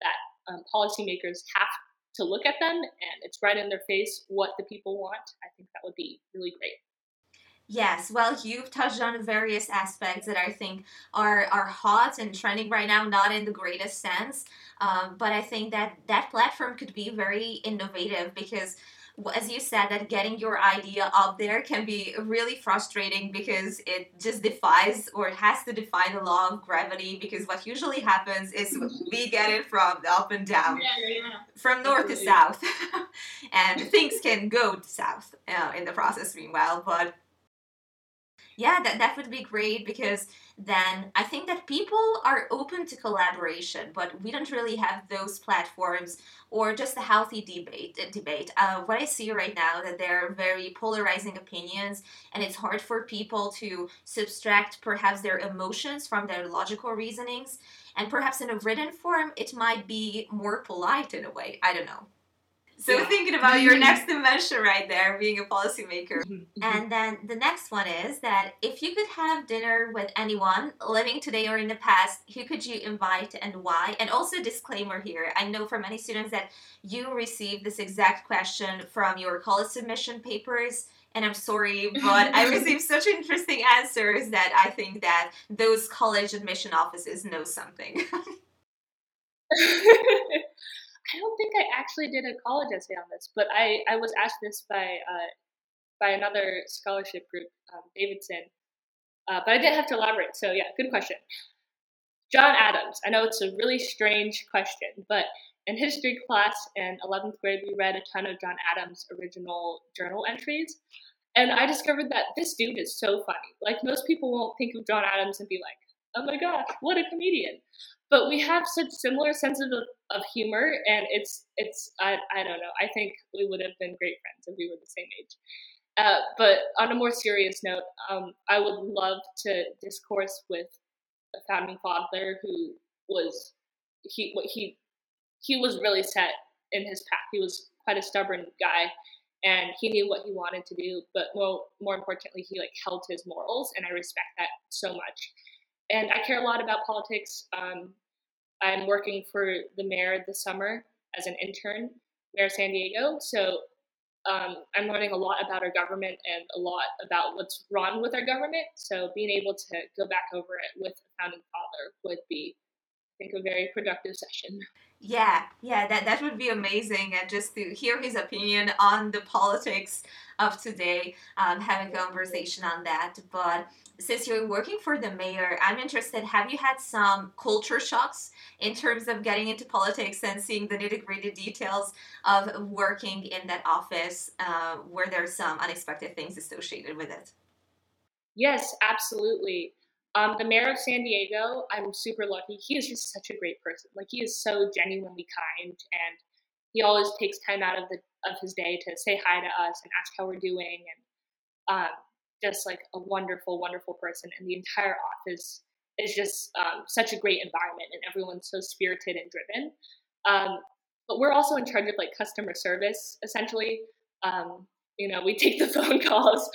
that um, policymakers have to look at them and it's right in their face what the people want. I think that would be really great. Yes, well, you've touched on various aspects that I think are are hot and trending right now, not in the greatest sense, um, but I think that that platform could be very innovative because as you said that getting your idea out there can be really frustrating because it just defies or it has to defy the law of gravity because what usually happens is we get it from up and down yeah, yeah. from north to south and things can go south uh, in the process meanwhile but yeah, that, that would be great because then I think that people are open to collaboration, but we don't really have those platforms or just a healthy debate. Uh, debate. Uh, what I see right now that there are very polarizing opinions, and it's hard for people to subtract perhaps their emotions from their logical reasonings. And perhaps in a written form, it might be more polite in a way. I don't know. So Yeah. thinking about your next dimension right there, being a policymaker. Mhm. And then the next one is that if you could have dinner with anyone living today or in the past, who could you invite and why? And also disclaimer here, I know for many students that you received this exact question from your college submission papers. And I'm sorry, but I received such interesting answers that I think that those college admission offices know something. I don't think I actually did a college essay on this, but I, I was asked this by uh, by another scholarship group, um, Davidson. Uh, but I didn't have to elaborate. So yeah, good question. John Adams. I know it's a really strange question, but in history class in 11th grade, we read a ton of John Adams' original journal entries. And I discovered that this dude is so funny. Like, most people won't think of John Adams and be like, oh my gosh, what a comedian. But we have such similar senses of, of humor, and it's, it's I, I don't know, I think we would have been great friends if we were the same age. Uh, but on a more serious note, um, I would love to discourse with a founding father who was he what he he was really set in his path. He was quite a stubborn guy, and he knew what he wanted to do. But more more importantly, he like held his morals, and I respect that so much. And I care a lot about politics. Um, I'm working for the mayor this summer as an intern, Mayor San Diego. So um, I'm learning a lot about our government and a lot about what's wrong with our government. So being able to go back over it with a founding father would be, I think, a very productive session. Yeah, yeah, that, that would be amazing. And just to hear his opinion on the politics of today, um, have a conversation on that. But since you're working for the mayor, I'm interested. Have you had some culture shocks in terms of getting into politics and seeing the nitty gritty details of working in that office? Uh, were there some unexpected things associated with it? Yes, absolutely. Um, the mayor of San Diego, I'm super lucky. He is just such a great person. Like he is so genuinely kind, and he always takes time out of the of his day to say hi to us and ask how we're doing, and um, just like a wonderful, wonderful person. And the entire office is just um, such a great environment, and everyone's so spirited and driven. Um, but we're also in charge of like customer service, essentially. Um, you know, we take the phone calls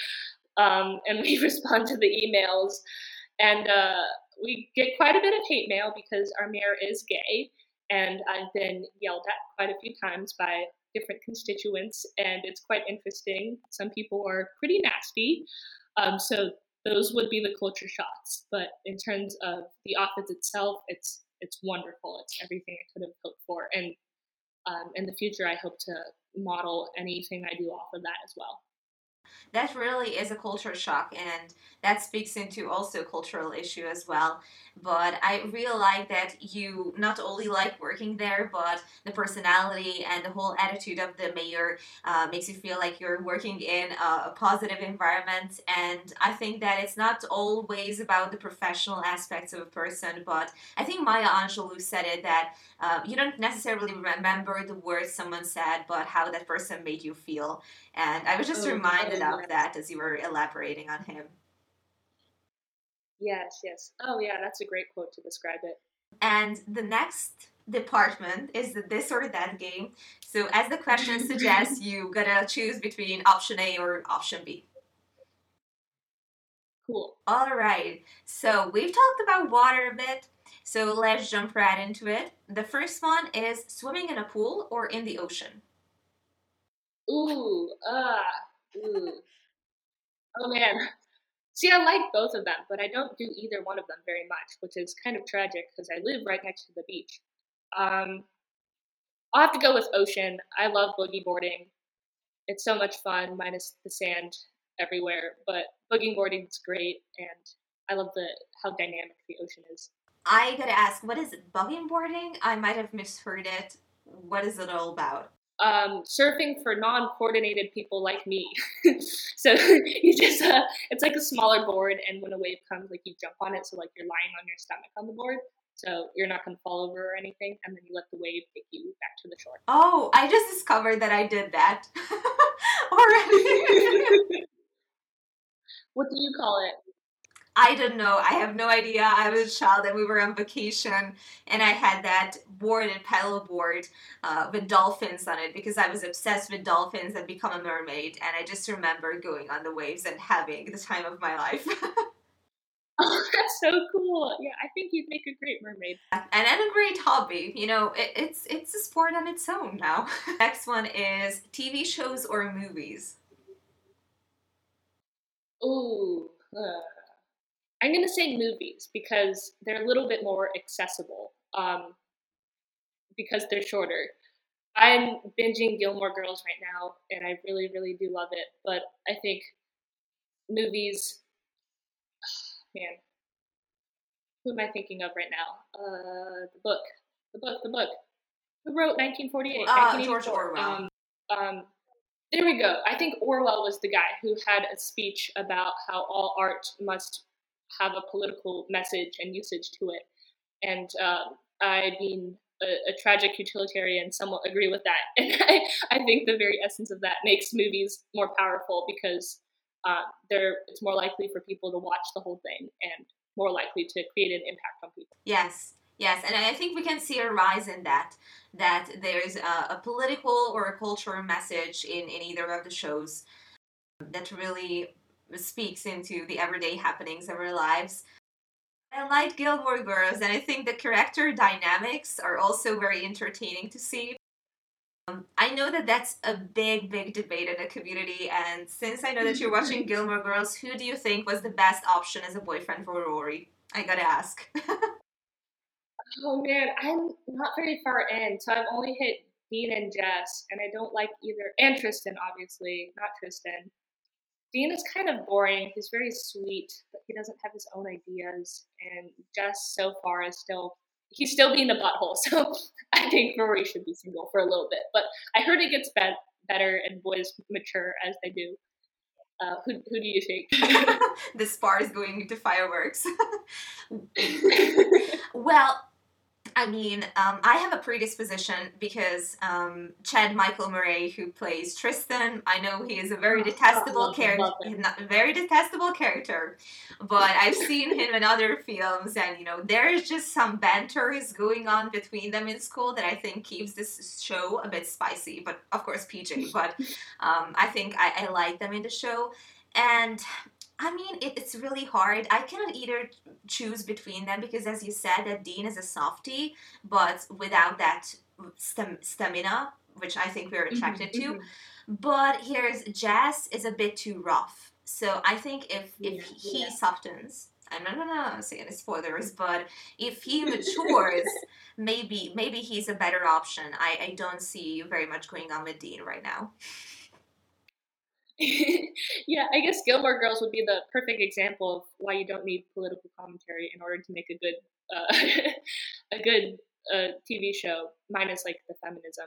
um, and we respond to the emails and uh, we get quite a bit of hate mail because our mayor is gay, and I've been yelled at quite a few times by different constituents, and it's quite interesting. Some people are pretty nasty, um, so those would be the culture shots. But in terms of the office itself, it's it's wonderful. It's everything I could have hoped for, and um, in the future, I hope to model anything I do off of that as well that really is a culture shock and that speaks into also cultural issue as well. But i really like that you not only like working there but the personality and the whole attitude of the mayor uh, makes you feel like you're working in a, a, positive environment. And i think that it's not always about the professional aspects of a person but i think maya angelou said it that uh, you don't necessarily remember the words someone said but how that person made you feel and I was just Oh, reminded of that as you were elaborating on him. yes yes oh yeah that's a great quote to describe it And the next department is the this or that game. So as the question suggests, you gotta choose between option A or option B. cool All right. So we've talked about water a bit. So let's jump right into it. The first one is swimming in a pool or in the ocean. Ooh, ah, ooh. Oh man. See, I like both of them, but I don't do either one of them very much, which is kind of tragic because I live right next to the beach. Um, I'll have to go with ocean. I love boogie boarding. It's so much fun, minus the sand everywhere. But boogie boarding is great, and I love the how dynamic the ocean is. I gotta ask, what is boogie boarding? I might have misheard it. What is it all about? Um, surfing for non-coordinated people like me. so you just uh, it's like a smaller board, and when a wave comes, like you jump on it, so like you're lying on your stomach on the board, so you're not gonna fall over or anything, and then you let the wave take you back to the shore. Oh, I just discovered that I did that already. what do you call it? I don't know. I have no idea. I was a child and we were on vacation and I had that board and paddle board uh, with dolphins on it because I was obsessed with dolphins and become a mermaid. And I just remember going on the waves and having the time of my life. Oh, that's so cool. Yeah, I think you'd make a great mermaid. and, and a great hobby. You know, it, it's it's a sport on its own now. Next one is TV shows or movies. Ooh, uh, I'm gonna say movies because they're a little bit more accessible. Um, because they're shorter. I'm binging Gilmore Girls right now, and I really, really do love it. But I think movies man, who am I thinking of right now? Uh, the book, the book, the book. Who wrote 1948? Uh, George Orwell. Um, um, there we go. I think Orwell was the guy who had a speech about how all art must have a political message and usage to it. And uh, I, being a, a, tragic utilitarian, somewhat agree with that. And I, I think the very essence of that makes movies more powerful because uh, there it's more likely for people to watch the whole thing and more likely to create an impact on people. Yes, yes, and I think we can see a rise in that. That there's a, a political or a cultural message in in either of the shows that really speaks into the everyday happenings of our lives. I like Gilmore Girls, and I think the character dynamics are also very entertaining to see. Um, I know that that's a big, big debate in the community, and since I know that you're watching Gilmore Girls, who do you think was the best option as a boyfriend for Rory? I gotta ask. oh man, I'm not very far in, so I've only hit Dean and Jess, and I don't like either. And Tristan, obviously, not Tristan. Dean is kind of boring. He's very sweet, but he doesn't have his own ideas. And Jess, so far, is still he's still being a butthole. So I think Rory should be single for a little bit. But I heard it gets be- better and boys mature as they do. Uh, who, who do you think? the spar is going to fireworks. well, I mean, um, I have a predisposition because um, Chad Michael Murray, who plays Tristan, I know he is a very oh, detestable character, very detestable character, but I've seen him in other films, and you know, there's just some banter is going on between them in school that I think keeps this show a bit spicy. But of course, PJ. But um, I think I, I like them in the show, and I mean, it, it's really hard. I cannot either choose between them because, as you said, that Dean is a softie, but without that stem, stamina, which I think we're mm-hmm, attracted mm-hmm, to. Mm-hmm. But here's Jess is a bit too rough. So I think if if yeah, he yeah. softens, I'm not gonna say any spoilers, but if he matures, maybe maybe he's a better option. I, I don't see very much going on with Dean right now. yeah, I guess Gilmore Girls would be the perfect example of why you don't need political commentary in order to make a good uh, a good uh, TV show, minus like the feminism.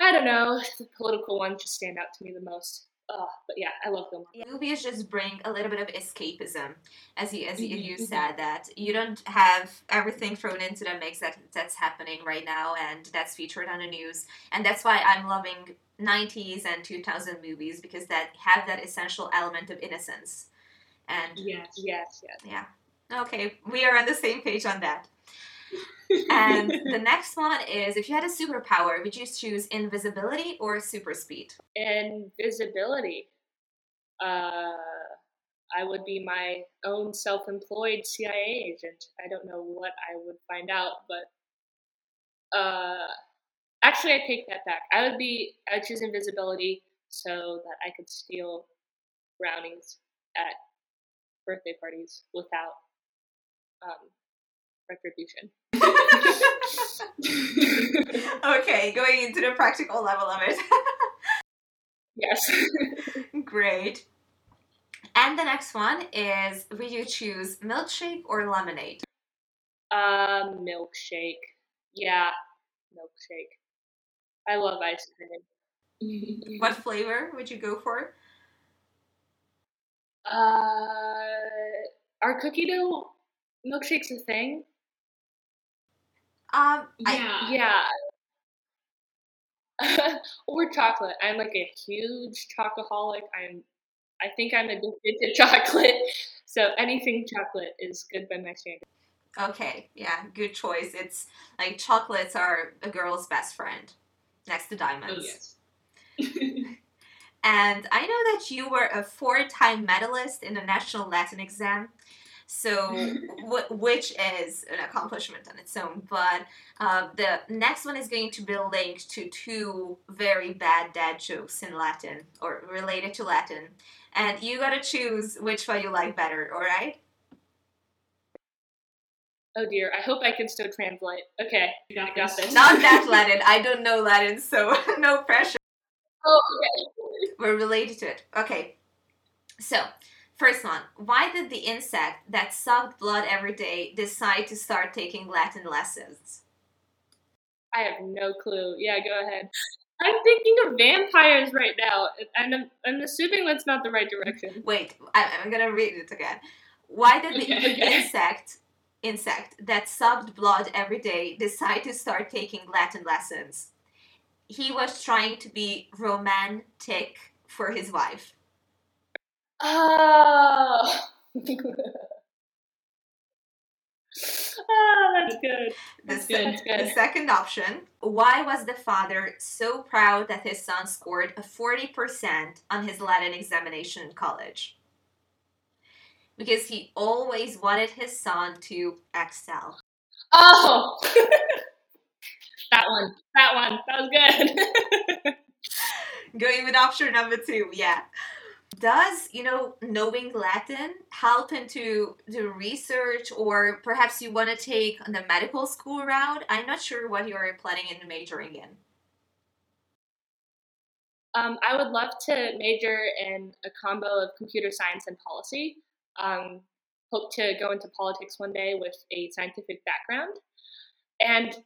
I don't know, the political ones just stand out to me the most. Oh, but yeah, I love Gilmore. Yeah, movies just bring a little bit of escapism, as you as you, you mm-hmm. said that you don't have everything thrown into the mix that that's happening right now, and that's featured on the news, and that's why I'm loving 90s and 2000 movies because that have that essential element of innocence. And yes, yes, yes. Yeah. Okay, we are on the same page on that. And the next one is if you had a superpower, would you choose invisibility or super speed? Invisibility. Uh, I would be my own self employed CIA agent. I don't know what I would find out, but uh, Actually, I take that back. I would be, I would choose invisibility so that I could steal brownies at birthday parties without um, retribution. okay, going into the practical level of it. yes. Great. And the next one is will you choose milkshake or lemonade? Uh, milkshake. Yeah, milkshake. I love ice cream. what flavor would you go for? Uh, are cookie dough milkshakes a thing? Um, yeah, I, yeah. or chocolate. I'm like a huge chocoholic. I'm I think I'm addicted to chocolate. So anything chocolate is good by my standards. Okay, yeah, good choice. It's like chocolates are a girl's best friend next to diamonds. Oh, yes. and I know that you were a four time medalist in the National Latin exam. So, w- which is an accomplishment on its own. But uh, the next one is going to be linked to two very bad dad jokes in Latin or related to Latin. And you gotta choose which one you like better, alright? Oh dear, I hope I can still translate. Okay, I got this. Not that Latin. I don't know Latin, so no pressure. Oh, okay. We're related to it. Okay. So, first one. Why did the insect that sucked blood every day decide to start taking Latin lessons? I have no clue. Yeah, go ahead. I'm thinking of vampires right now, and I'm, I'm assuming that's not the right direction. Wait, I, I'm gonna read it again. Why did the Okay, okay. insect insect that sucked blood every day decide to start taking Latin lessons? He was trying to be romantic for his wife. Oh. ah, that's good. The, That's se- good, that's good. the second option why was the father so proud that his son scored a 40% on his Latin examination in college? Because he always wanted his son to excel. Oh. that one. That one. That was good. Going with option number two, yeah. Does, you know, knowing Latin help into the research or perhaps you want to take the medical school route? I'm not sure what you're planning in majoring in. um, I would love to major in a combo of computer science and policy. Um, hope to go into politics one day with a scientific background. And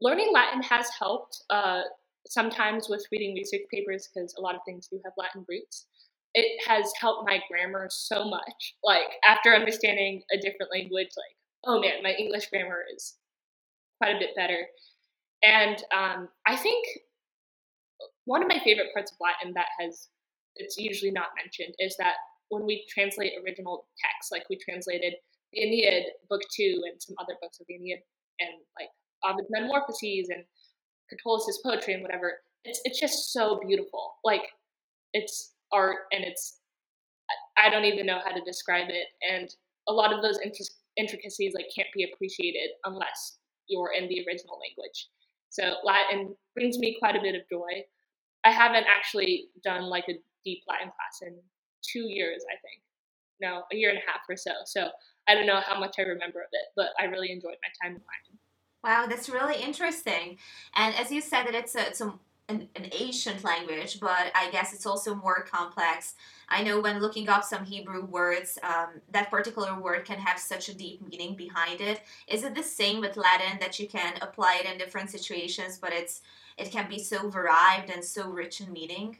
learning Latin has helped uh, sometimes with reading research papers because a lot of things do have Latin roots. It has helped my grammar so much. Like, after understanding a different language, like, oh man, my English grammar is quite a bit better. And um, I think one of my favorite parts of Latin that has it's usually not mentioned is that when we translate original texts, like we translated the Aeneid, book two, and some other books of the Aeneid, and like Ovid's Metamorphoses and Catullus' poetry and whatever, it's it's just so beautiful. Like it's art and it's I- don't even know how to describe it. And a lot of those intric- intricacies like can't be appreciated unless you're in the original language. So Latin brings me quite a bit of joy. I haven't actually done like a deep Latin class in two years, I think. No, a year and a half or so. So I don't know how much I remember of it, but I really enjoyed my time in Latin. Wow, that's really interesting. And as you said, that it's a, it's a, an, an ancient language, but I guess it's also more complex. I know when looking up some Hebrew words, um, that particular word can have such a deep meaning behind it. Is it the same with Latin that you can apply it in different situations, but it's it can be so varied and so rich in meaning?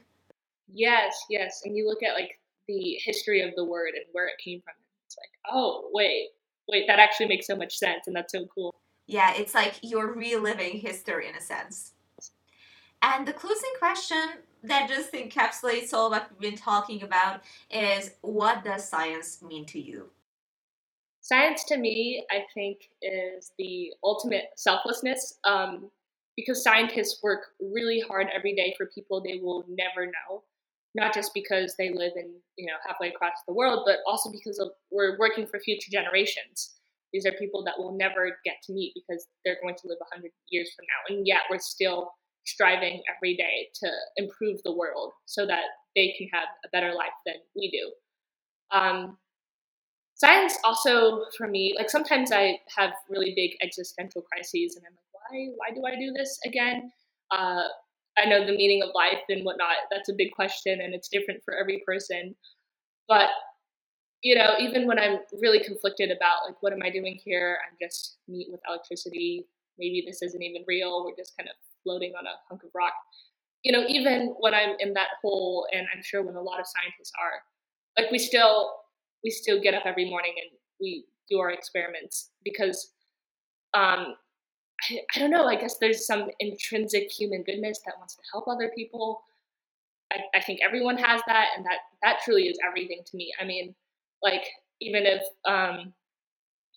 Yes, yes. And you look at like the history of the word and where it came from. It's like, oh, wait, wait, that actually makes so much sense and that's so cool. Yeah, it's like you're reliving history in a sense. And the closing question that just encapsulates all what we've been talking about is what does science mean to you? Science to me, I think, is the ultimate selflessness um, because scientists work really hard every day for people they will never know. Not just because they live in, you know, halfway across the world, but also because of, we're working for future generations. These are people that we'll never get to meet because they're going to live 100 years from now. And yet we're still striving every day to improve the world so that they can have a better life than we do. Um, science also for me like sometimes i have really big existential crises and i'm like why why do i do this again? Uh, i know the meaning of life and whatnot that's a big question and it's different for every person. But you know even when i'm really conflicted about like what am i doing here? I'm just meat with electricity. Maybe this isn't even real. We're just kind of floating on a hunk of rock you know even when i'm in that hole and i'm sure when a lot of scientists are like we still we still get up every morning and we do our experiments because um, I, I don't know i guess there's some intrinsic human goodness that wants to help other people I, I think everyone has that, and that that truly is everything to me. I mean, like even if um,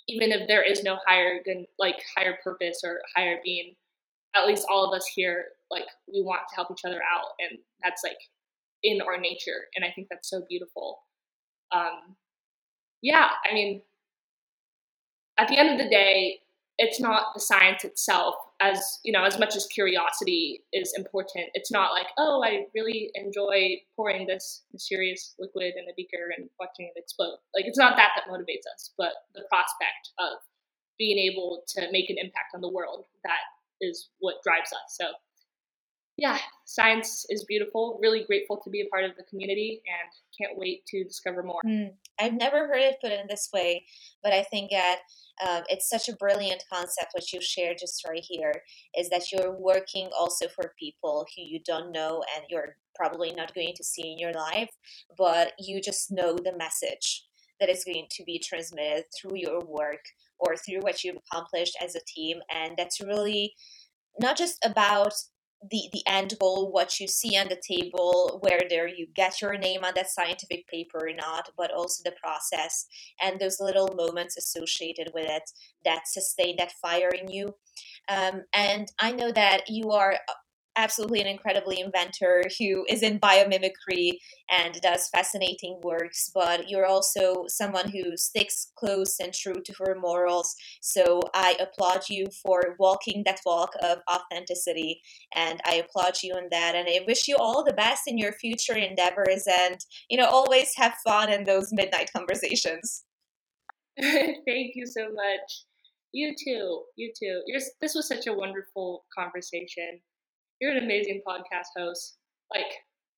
even if there is no higher like higher purpose or higher being, at least all of us here like we want to help each other out, and that's like in our nature, and I think that's so beautiful. Um, yeah, I mean, at the end of the day, it's not the science itself as you know as much as curiosity is important it's not like oh i really enjoy pouring this mysterious liquid in a beaker and watching it explode like it's not that that motivates us but the prospect of being able to make an impact on the world that is what drives us. So yeah science is beautiful. Really grateful to be a part of the community and can't wait to discover more. Mm, i've never heard it put in this way but i think that um, it's such a brilliant concept what you shared just right here is that you're working also for people who you don't know and you're probably not going to see in your life but you just know the message that is going to be transmitted through your work or through what you've accomplished as a team and that's really not just about the the end goal what you see on the table whether you get your name on that scientific paper or not but also the process and those little moments associated with it that sustain that fire in you. Um, and i know that you are absolutely an incredibly inventor who is in biomimicry and does fascinating works, but you're also someone who sticks close and true to her morals. So I applaud you for walking that walk of authenticity, and I applaud you on that. And I wish you all the best in your future endeavors, and you know, always have fun in those midnight conversations. Thank you so much. You too. You too. You're, this was such a wonderful conversation you're an amazing podcast host. Like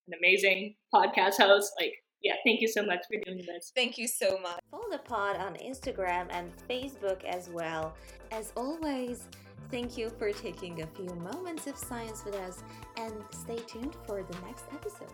an amazing podcast host. Like, yeah, thank you so much for doing this. Thank you so much. Follow the pod on Instagram and Facebook as well. As always, thank you for taking a few moments of science with us and stay tuned for the next episode.